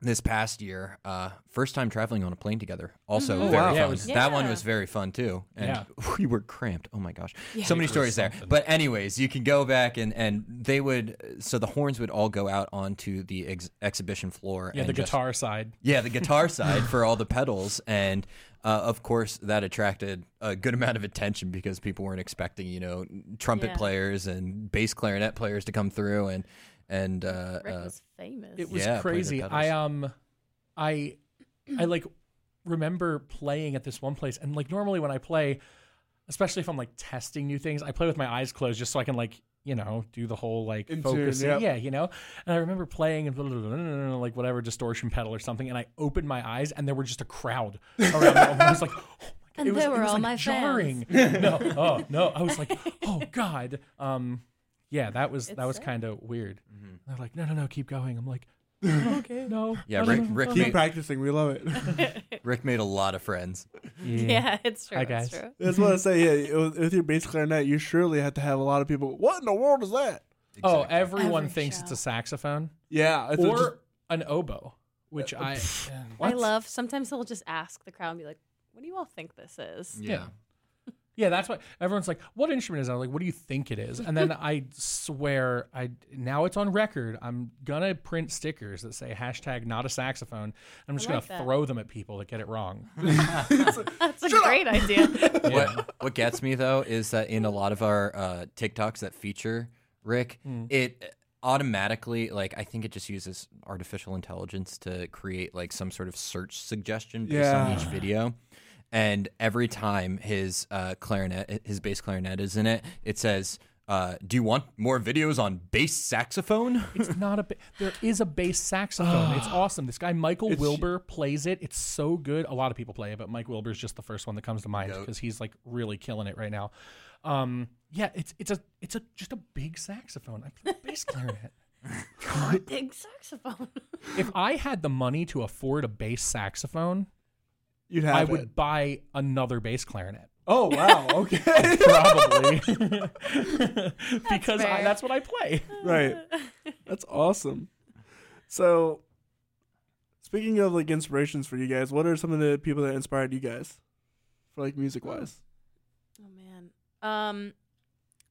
this past year. Uh, first time traveling on a plane together. Also Mhm. Oh, very wow. fun. Yeah, was- That one was very fun too, and Yeah. we were cramped. Oh my gosh, Yeah. so many It was stories there. But anyways, you can go back and and they would. So the horns would all go out onto the ex- exhibition floor. Yeah, and the just- guitar side. yeah, the guitar side for all the pedals, and Uh, of course, that attracted a good amount of attention because people weren't expecting, you know, trumpet Yeah. players and bass clarinet players to come through, and and uh, Rick uh, was famous. It was Yeah, crazy. I um, I, I like remember playing at this one place, and like normally when I play, especially if I'm like testing new things, I play with my eyes closed just so I can like you know do the whole like In tune, focusing. yep. Yeah, you know. And I remember playing and blah, blah, blah, blah, blah, blah, like whatever distortion pedal or something, and I opened my eyes and there were just a crowd around me. I was like. Oh. And it was, they were it was all like my jarring. no, oh no! I was like, oh god. Um, yeah, that was that was sick. kind of weird. Mm-hmm. They're like, no, no, no, keep going. I'm like, okay, no. Yeah, I Rick- know. Rick Keep made- practicing. We love it. Rick made a lot of friends. yeah, it's true. Hi, It's guys. true. That's what I say. Yeah, with, with your bass clarinet, you surely have to have a lot of people. What in the world is that? Oh, Exactly. everyone Every thinks it's show. a saxophone Yeah, it's or just- an oboe, which I. I love. Sometimes they'll just ask the crowd and be like, "What do you all think this is?" yeah. Yeah, that's what everyone's like. What instrument is that? I'm like, what do you think it is? And then I swear, I now it's on record. I'm gonna print stickers that say hashtag not a saxophone. I'm just I like gonna that. throw them at people that get it wrong. That's a great idea. What what gets me though is that in a lot of our uh, TikToks that feature Rick, it automatically like I think it just uses artificial intelligence to create like some sort of search suggestion based on Yeah. each video. And every time his uh, clarinet, his bass clarinet is in it, it says, uh, "Do you want more videos on bass saxophone?" It's not a. Ba- there is a bass saxophone. it's awesome. This guy Michael It's- Wilbur plays it. It's so good. A lot of people play it, but Mike Wilbur's just the first one that comes to mind because he's like really killing it right now. Um, yeah, it's it's a it's a just a big saxophone. I play bass clarinet. Big saxophone. if I had the money to afford a bass saxophone, you'd have I it. would buy another bass clarinet. Oh wow. Okay. Probably because I, that's what I play. right. That's awesome. So, speaking of like inspirations for you guys, what are some of the people that inspired you guys, for like music wise? Oh man. Um,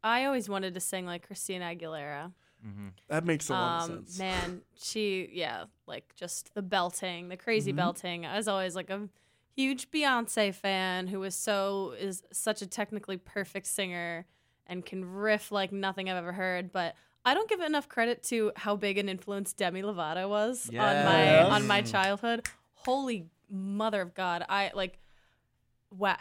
I always wanted to sing like Christina Aguilera. Mm-hmm. That makes a lot of Um, sense. man, she yeah, like just the belting, the crazy Mhm. belting. I was always like a huge Beyonce fan who is so is such a technically perfect singer and can riff like nothing I've ever heard, but I don't give enough credit to how big an influence Demi Lovato was on my on my childhood. Holy mother of God. I like wow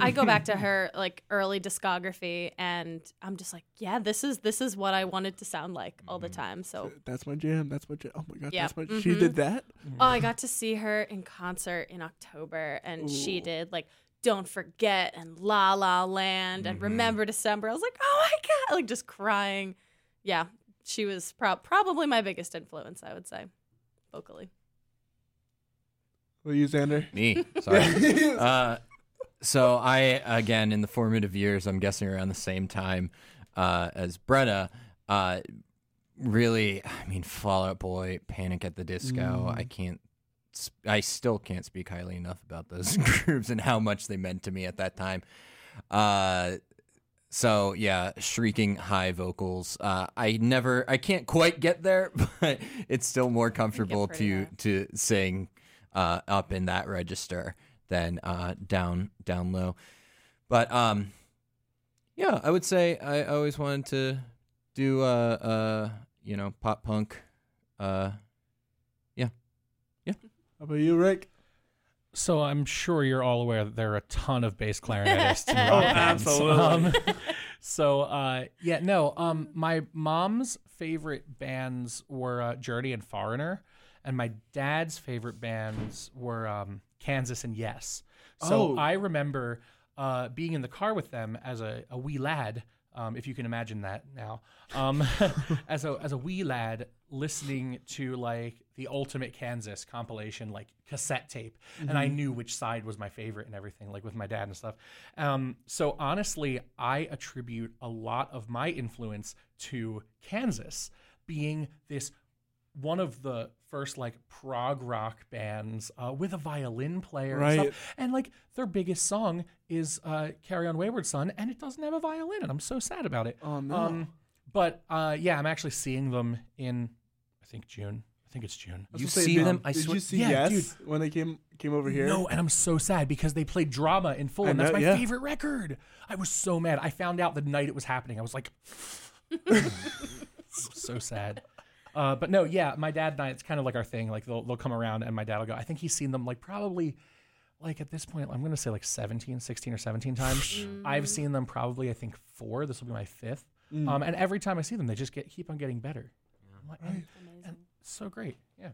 I go back to her like early discography and I'm just like, yeah, this is this is what I wanted to sound like all the time. So That's my jam. That's my jam. Oh my god. Yeah. That's my. She Mhm. did that. Oh, I got to see her in concert in October, and she did like "Don't Forget" and "La La Land" and "Remember December." I was like, oh my god, like just crying. Yeah, she was pro- probably my biggest influence. I would say, vocally. Will you, Xander? Me, sorry. uh, so I again in the formative years, I'm guessing around the same time uh, as Brenna. Uh, really, I mean, Fall Out Boy, Panic at the Disco. I can't. I still can't speak highly enough about those groups and how much they meant to me at that time. Uh, so yeah, shrieking high vocals. Uh, I never, I can't quite get there, but it's still more comfortable to there. to sing uh, up in that register than uh, down down low. But um, yeah, I would say I always wanted to do uh uh you know pop punk. Uh, yeah, yeah. How about you, Rick? So I'm sure you're all aware that there are a ton of bass clarinetists in Oh, rock bands. absolutely. Um, so uh, yeah, no. Um, my mom's favorite bands were uh, Journey and Foreigner, and my dad's favorite bands were um, Kansas and Yes. So Oh. I remember uh, being in the car with them as a, a wee lad. Um, if you can imagine that now, um, as a as a wee lad listening to like the Ultimate Kansas compilation, like cassette tape, and I knew which side was my favorite and everything, like with my dad and stuff. Um, so honestly, I attribute a lot of my influence to Kansas being this one of the first like prog rock bands uh, with a violin player and Right. stuff. And like their biggest song is uh, "Carry On Wayward Son," and it doesn't have a violin, and I'm so sad about it. Oh no. Um, but uh, yeah, I'm actually seeing them in I think June. I think it's June. You see them- I did you see Yeah, Yes when they came came over here? No, and I'm so sad because they played drama in full, I and that's know, my yeah. favorite record. I was so mad. I found out the night it was happening. I was like, so sad. Uh, but no, yeah, my dad and I, it's kind of like our thing. Like they'll they'll come around, and my dad will go. I think he's seen them like probably. Like at this point, I'm gonna say like 17, 16 or 17 times. I've seen them probably, I think four. This will be my fifth. Mm. Um, and every time I see them, they just get keep on getting better. I'm like, and- and so great. Yeah.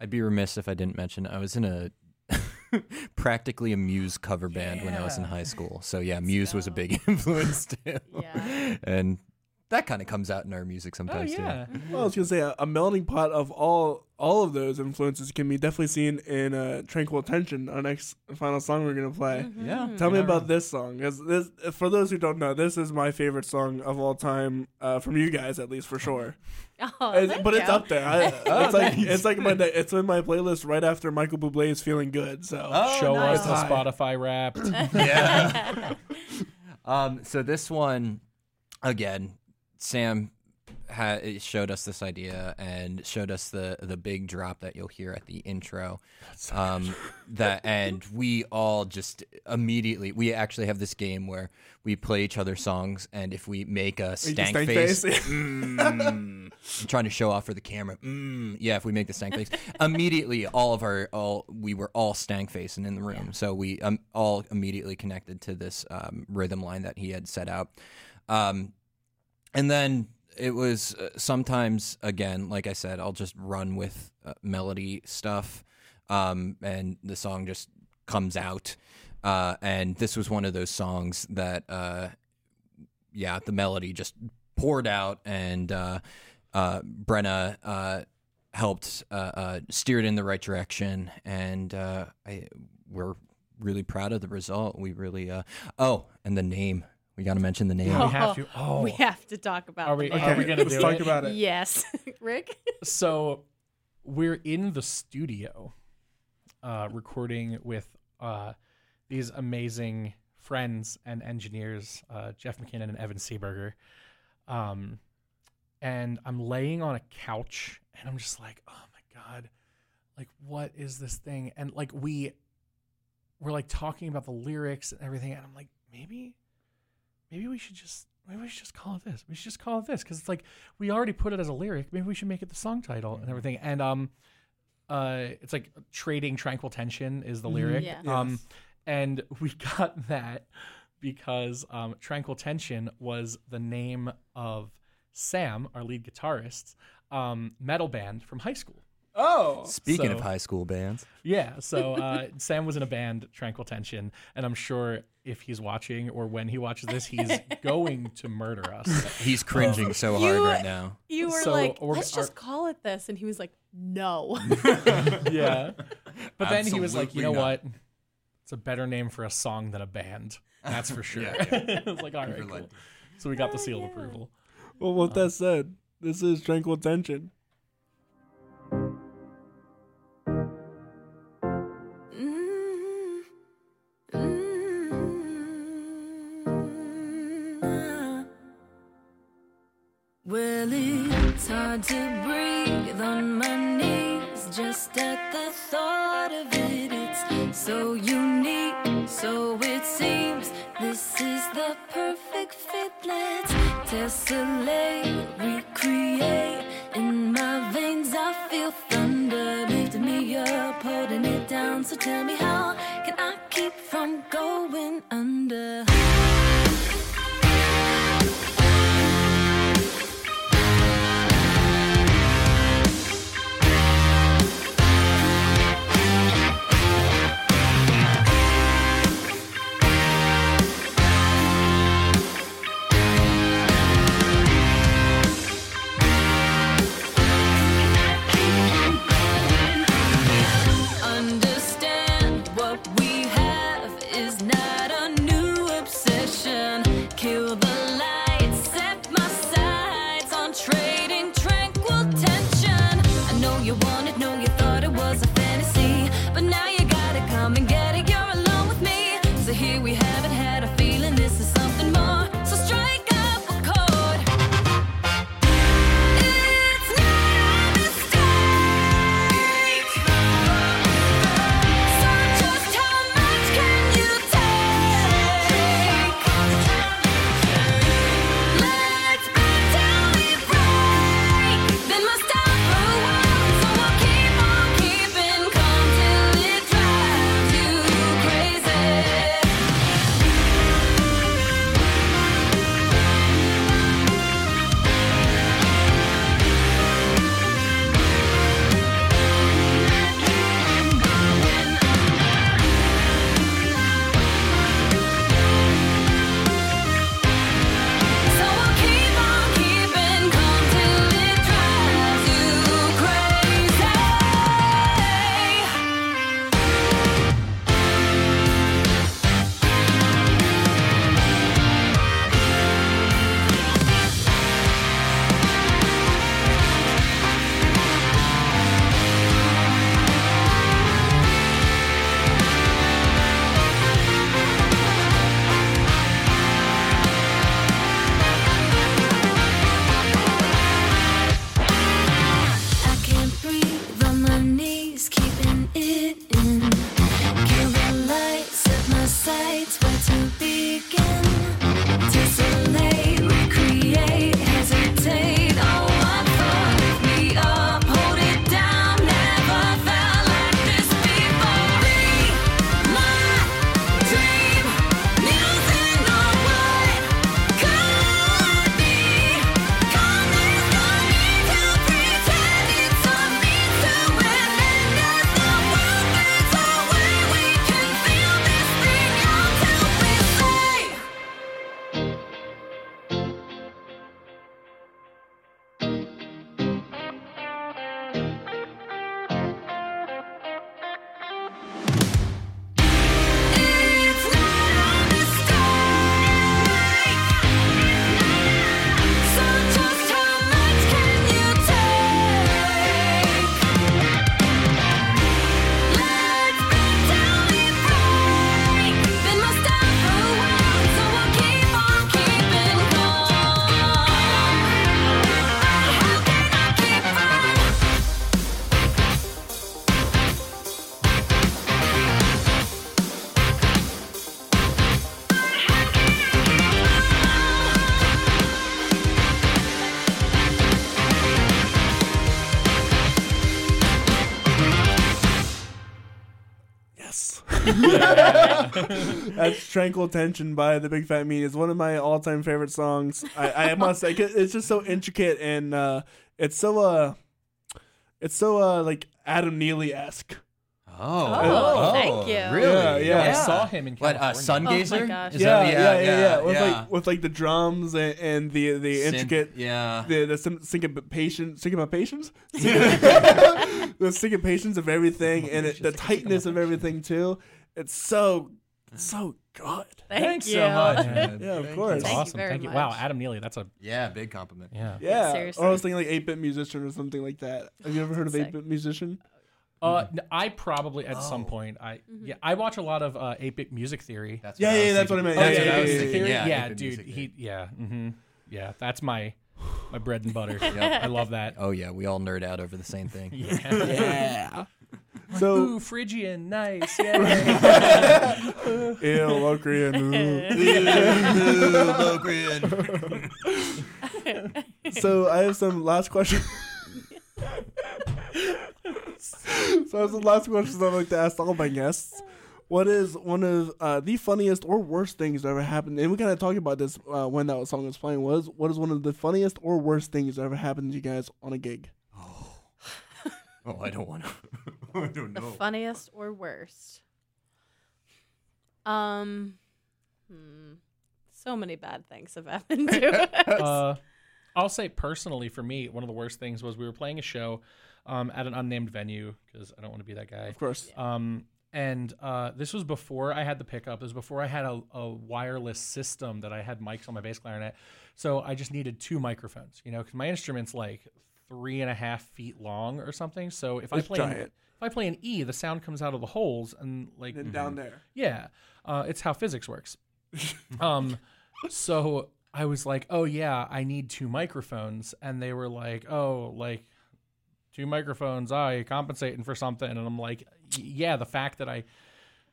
I'd be remiss if I didn't mention I was in a practically a Muse cover band when I was in high school. So yeah, Muse was a big influence too. Yeah. And that kind of comes out in our music Oh sometimes yeah. Well, I was gonna say a, a melting pot of all all of those influences can be definitely seen in uh, "Tranquil Tension," our next final song we're gonna play. Mm-hmm. Yeah. Tell me about wrong. this song, because this, for those who don't know, this is my favorite song of all time, uh, from you guys at least for sure. Oh, It's- thank but it's you. up there. I, it's like it's like my it's in my playlist right after Michael Bublé's "Feeling Good." So Oh, Show nice. us the Hi. Spotify Wrapped. Yeah. um, so this one, again, Sam ha- showed us this idea and showed us the the big drop that you'll hear at the intro. Um, that and we all just immediately we actually have this game where we play each other songs and if we make a stank, stank face, face? mm, I'm trying to show off for the camera. Mm, yeah, if we make the stank face, immediately all of our all we were all stank facing in the room, so we um, all immediately connected to this um, rhythm line that he had set out, um, and then it was uh, sometimes again, like I said, I'll just run with uh, melody stuff, um, and the song just comes out. Uh, and this was one of those songs that, uh, yeah, the melody just poured out, and uh, uh, Brenna helped steer it in the right direction, and I, we're really proud of the result. We really, oh, and the name. We got to mention the name. We have to. Oh, We have to talk about. Are we- the are we gonna let's do talk it? about it. Yes, Rick. so we're in the studio uh, recording with uh, these amazing friends and engineers, uh, Jeff McKinnon and Evan Seaberger. Um, and I'm laying on a couch and I'm just like, oh my God, like, what is this thing? And like, we we're like talking about the lyrics and everything. And I'm like, maybe, maybe we should just. Maybe we should just call it this. We should just call it this because it's like we already put it as a lyric. Maybe we should make it the song title and everything. And um, uh, it's like trading tranquil tension is the lyric. Yeah. Um, Yes. and we got that because um, tranquil tension was the name of Sam, our lead guitarist, um, metal band from high school. Oh, Speaking of high school bands, Yeah, so uh, Sam was in a band, Tranquil Tension, and I'm sure if he's watching or when he watches this, he's going to murder us. he's cringing so hard You- right now. You were So, like, we're- let's our- just call it this, and he was like, no. yeah. But then he was like, you know not. what? It's a better name for a song than a band. That's for sure. I was like, all right, cool. Relented. So we got the seal of approval. well, with that said, this is "Tranquil Tension." It's hard to breathe on my knees just at the thought of it. It's so unique, so it seems this is the perfect fit. Let's tessellate, recreate. In my veins, I feel thunder lifting me up, holding it down. So tell me, how can I keep from going under? That's Tranquil Tension by the Big Fat Meanie. It's one of my all time favorite songs. I, I must say, 'cause it's just so intricate and uh, it's so, uh, it's so, uh, like Adam Neely esque. Oh, Oh, thank you. Really? Yeah, yeah. I saw him in What, California. uh, Sungazer? Oh my gosh. Is Yeah, that- yeah, yeah, yeah, With yeah. like with like the drums and, and the the Synth- intricate yeah. the the syn- syncopation syncopations the syncopations of everything and it, the tightness of everything too. It's so so good. Thank Thanks you. so much. Man. Yeah, of Thank course. That's Thank you awesome. very Thank you. Wow, much. Adam Neely. That's a Yeah, big compliment. yeah. Yeah, seriously. or I was thinking like eight bit musician or something like that. Have you ever heard of Sick. eight bit musician? Uh, n- I probably at some Oh. point I Mm-hmm. yeah I watch a lot of uh, 8-bit music theory. That's Yeah, what I yeah, was that's what I thinking. meant. Oh, Yeah, yeah, yeah, that was yeah, the yeah, theory. yeah. Yeah, Eight-bit dude. music He theory. yeah. hmm Yeah, that's my my bread and butter. I love that. Oh yeah, we all nerd out over the same thing. Yeah. Yeah. So Ooh, Phrygian, nice. Yeah. ew, Locrian. So I have some last questions. so I have some last questions I'd like to ask all my guests. What is one of uh, the funniest or worst things that ever happened? And we kind of talked about this uh, when that song was playing. Was what is one of the funniest or worst things that ever happened to you guys on a gig? Oh, I don't want to. I don't The know. funniest or worst? Um, hmm. So many bad things have happened to us. uh, I'll say personally for me, one of the worst things was we were playing a show um, at an unnamed venue because I don't want to be that guy. Of course. Um, and uh, this was before I had the pickup. This was before I had a, a wireless system that I had mics on my bass clarinet. So I just needed two microphones, you know, because my instrument's like three and a half feet long or something. So if I play an, giant. if I play an E, the sound comes out of the holes and like And down there. yeah, uh, it's how physics works. um, so I was like, oh yeah, I need two microphones, and they were like, oh, like two microphones, ah, you compensating for something, and I'm like, yeah, the fact that I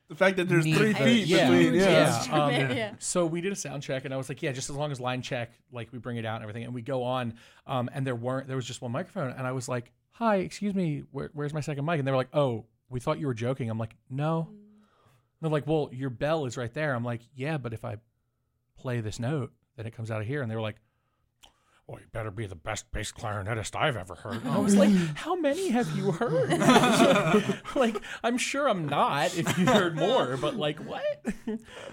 The fact that there's three the- feet yeah, between, yeah. yeah, um, Yeah. So we did a sound check, and I was like, yeah, just as long as line check, like we bring it out and everything, and we go on, um, and there weren't, there was just one microphone, and I was like, hi, excuse me, where, where's my second mic? And they were like, oh, we thought you were joking. I'm like, no. They're like, well, your bell is right there. I'm like, yeah, but if I play this note, then it comes out of here. And they were like, well, you better be the best bass clarinetist I've ever heard. And I was like, how many have you heard? like, I'm sure I'm not if you heard more, but like, what?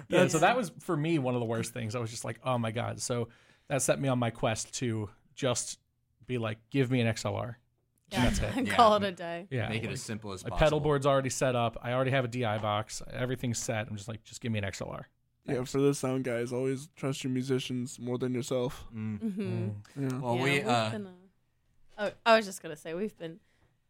yeah, so that was for me one of the worst things. I was just like, oh my God. So that set me on my quest to just be like, give me an XLR. Yeah. That's it. And Yeah. call it a day. Yeah. Make it as simple as my possible. pedal board's already set up. I already have a DI box. Everything's set. I'm just like, just give me an XLR. Yeah, for the sound, guys, always trust your musicians more than yourself. Mm. Mm-hmm. Yeah. Well, yeah, we uh, been, uh, oh, I was just gonna say we've been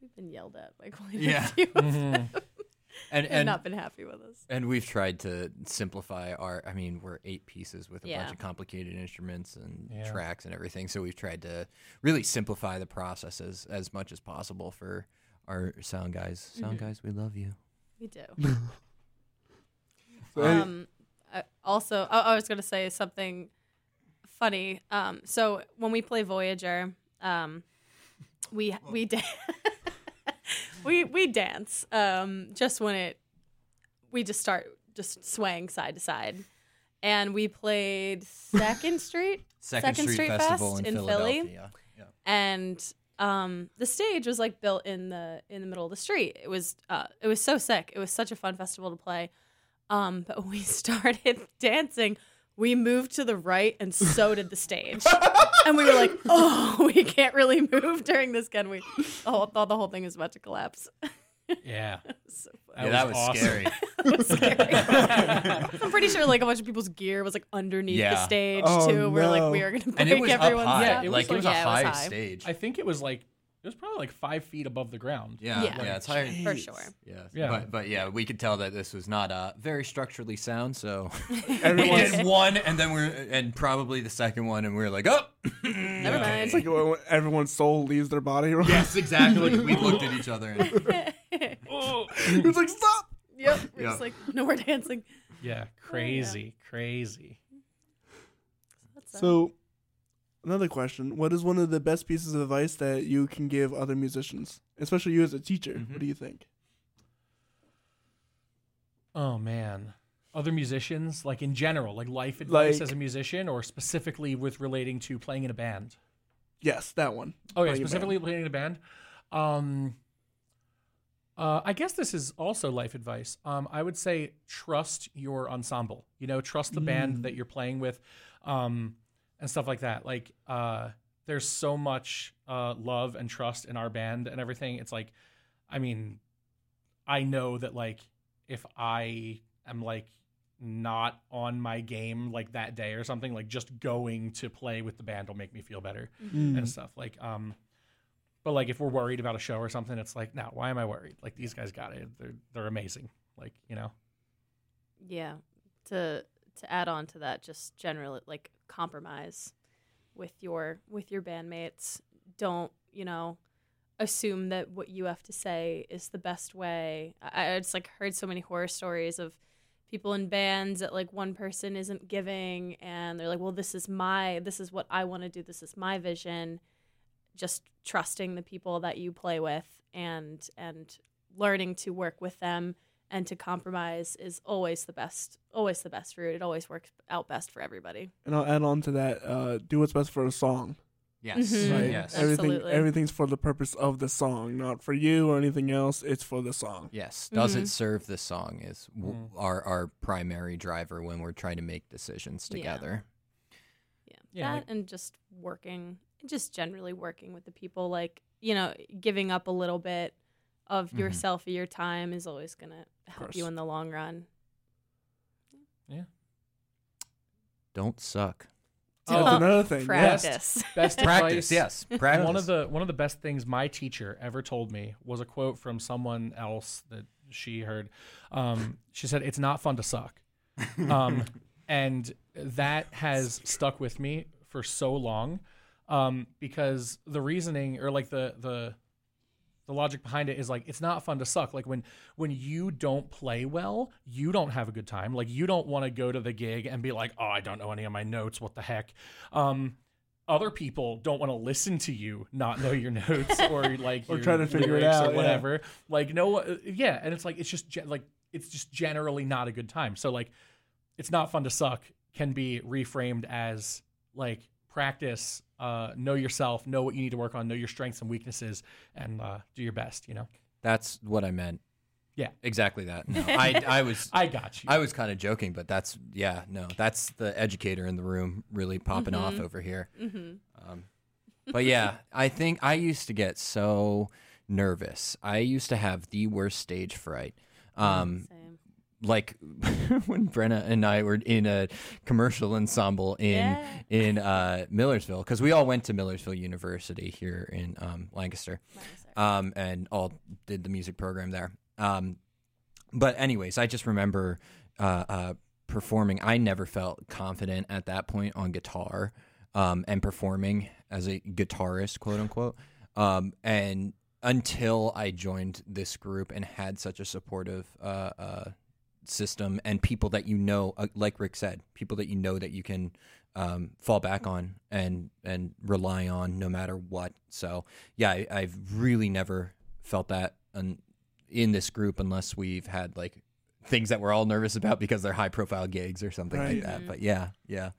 we've been yelled at by quite Yeah. a few. of them. and and not been happy with us. and we've tried to simplify our. I mean, we're eight pieces with a Yeah. bunch of complicated instruments and Yeah. tracks and everything. So we've tried to really simplify the process as as much as possible for our sound guys. Sound Mm-hmm. guys, we love you. We do. So um, I also, I, I was gonna say something funny. Um, so when we play Voyager, um, we we da- we we dance. Um, just when it, we just start just swaying side to side, and we played Second Street. Second, Second Street, Street Festival Fest in, in Philly. Yeah. and um, the stage was like built in the in the middle of the street. It was uh, it was so sick. It was such a fun festival to play. Um, but we started dancing, we moved to the right, and so did the stage. and we were like, "Oh, we can't really move during this, can we?" The whole thought the whole thing was about to collapse. Yeah. so funny. Yeah, that was awesome. scary. It was scary. I'm pretty sure like a bunch of people's gear was like underneath the stage Oh, too. We're like, we are gonna break and it was up everyone's high. Yeah, it was like it was yeah, a it was high, high. stage. I think it was like, it was probably like five feet above the ground. yeah, Yeah. yeah, it's higher. for sure. Yeah, Yeah. But but yeah, we could tell that this was not uh, very structurally sound. So we everyone's did one, and then we're and probably the second one, and we were like, oh, Never mind. it's like everyone's soul leaves their body. Right? yes, exactly. we looked at each other. And, it's like stop. Yep. We're Yeah. just like, no more dancing. Yeah. Crazy. Crazy. That's that. So, another question: What is one of the best pieces of advice that you can give other musicians, especially you as a teacher? What do you think? Oh man. Other musicians, like in general, like life advice Like- as a musician, or specifically with relating to playing in a band. Yes, that one. Oh yeah, Playing a specifically playing in a band. Um, uh, I guess this is also life advice. Um, I would say trust your ensemble. You know, trust the Mm. band that you're playing with, um, and stuff like that. Like, uh, there's so much uh, love and trust in our band and everything. It's like, I mean, I know that like if I am like not on my game like that day or something, like just going to play with the band will make me feel better Mm. and stuff. Like, um, but like if we're worried about a show or something, it's like, no, why am I worried? Like these guys got it. They're they're amazing. Like you know, Yeah. To to add on to that, just generally like compromise with your with your bandmates. Don't you know assume that what you have to say is the best way. I, I just like heard so many horror stories of people in bands that like one person isn't giving and they're like, well, this is my this is what I want to do. This is my vision. Just trusting the people that you play with and and learning to work with them and to compromise is always the best always the best route it always works out best for everybody And I'll add on to that. Uh, do what's best for the song. Yes. Mhm. Right. Yes. Everything. Absolutely. Everything's for the purpose of the song, not for you or anything else. It's for the song. Yes. Does Mhm. it serve the song is w- Mm. our our primary driver when we're trying to make decisions Yeah. together. yeah, Yeah, that like- and just working just generally working with the people like you know giving up a little bit of Mhm. yourself or your time is always going to help you in the long run Yeah. Don't suck. Oh, That's another thing. Yes. best Practice. Yes. Practice. One of the one of the best things my teacher ever told me was a quote from someone else that she heard. Um, she said, "It's not fun to suck," um, and that has stuck with me for so long um, because the reasoning or like the the the logic behind it is like it's not fun to suck. Like when when you don't play well you don't have a good time. Like you don't want to go to the gig and be like oh i don't know any of my notes what the heck. Um other people don't want to listen to you not know your notes or like Or try to figure it out, or yeah. whatever. Like no yeah and it's like it's just like it's just generally not a good time. So like it's not fun to suck can be reframed as like practice uh know yourself know what you need to work on know your strengths and weaknesses and uh do your best you know That's what I meant. Yeah. Exactly that. No, I I was i got you I was kind of joking, but that's yeah, no, that's the educator in the room really popping off Mhm. over here. hmm Um, but yeah, I think I used to get so nervous. I used to have the worst stage fright. Um, Same. Like when Brenna and I were in a commercial ensemble in Yeah. in uh, Millersville because we all went to Millersville University here in um, Lancaster um, and all did the music program there. Um, but anyways, I just remember uh, uh, performing. I never felt confident at that point on guitar um, and performing as a guitarist, quote unquote. Um, and until I joined this group and had such a supportive uh, uh, system and people that you know, uh, like Rick said, people that you know that you can um, fall back on and and rely on no matter what. So yeah, I, I've really never felt that un- in this group unless we've had like things that we're all nervous about because they're high profile gigs or something Right. like that. Mhm. But yeah, yeah,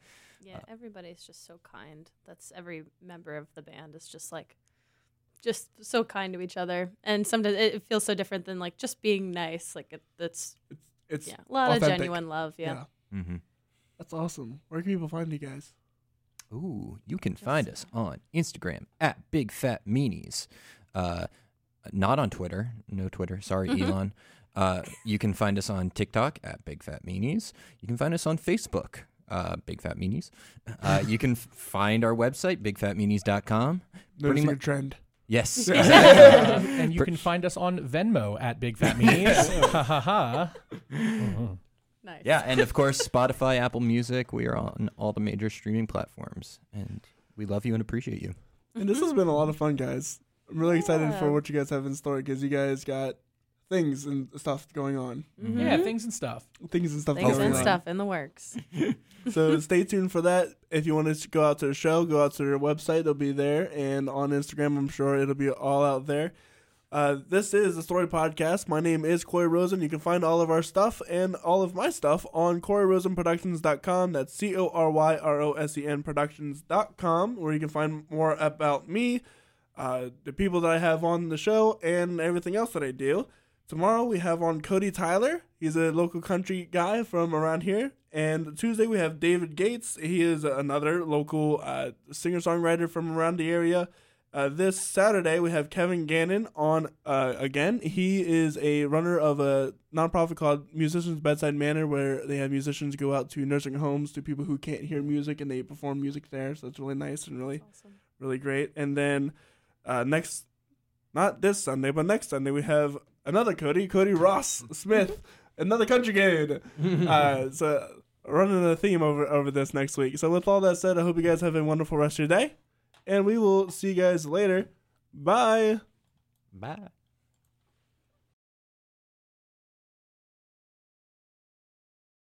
Yeah, everybody's just so kind. That's every member of the band is just like just so kind to each other. And sometimes it it feels so different than like just being nice. Like it, it's It's yeah, a lot of genuine love. Yeah. mm-hmm. That's awesome. Where can people find you guys? Ooh, you can find us on Instagram at Big Fat Meanies. Uh, not on Twitter. No Twitter. Sorry, Elon. Uh, you can find us on TikTok at Big Fat Meanies. You can find us on Facebook, uh, Big Fat Meanies. Uh, you can f- find our website, bigfatmeanies.com. Pretty Noticing a much. trend. Yes. And you can find us on Venmo at Big Fat Meanies. Ha ha ha. Mhm. Nice. yeah, and of course, Spotify, Apple Music. We are on all the major streaming platforms. And we love you and appreciate you. And this has been a lot of fun, guys. I'm really excited Yeah. for what you guys have in store because you guys got things and stuff going on, Mhm. Yeah, things and stuff. things and stuff Things and on. stuff in the works. so stay tuned for that. If you want to go out to the show, go out to their website. They'll be there, and on Instagram, I'm sure it'll be all out there. Uh, this is the Story Podcast. My name is Cory Rosen. You can find all of our stuff and all of my stuff on CoryRosenProductions.com. That's C O R Y R O S E N Productions.com, where you can find more about me, uh, the people that I have on the show, and everything else that I do. Tomorrow we have on Cody Tyler. He's a local country guy from around here. And Tuesday we have David Gates. He is another local uh, singer songwriter from around the area. Uh, this Saturday we have Kevin Gannon on uh, again. He is a runner of a nonprofit called Musicians Bedside Manor, where they have musicians go out to nursing homes to people who can't hear music and they perform music there. So it's really nice and really Awesome. really great. And then uh, next, not this Sunday, but next Sunday, we have another Cody, Cody Ross Smith, another country kid. uh, so running a theme over over this next week. So with all that said, I hope you guys have a wonderful rest of your day, and we will see you guys later. Bye. Bye.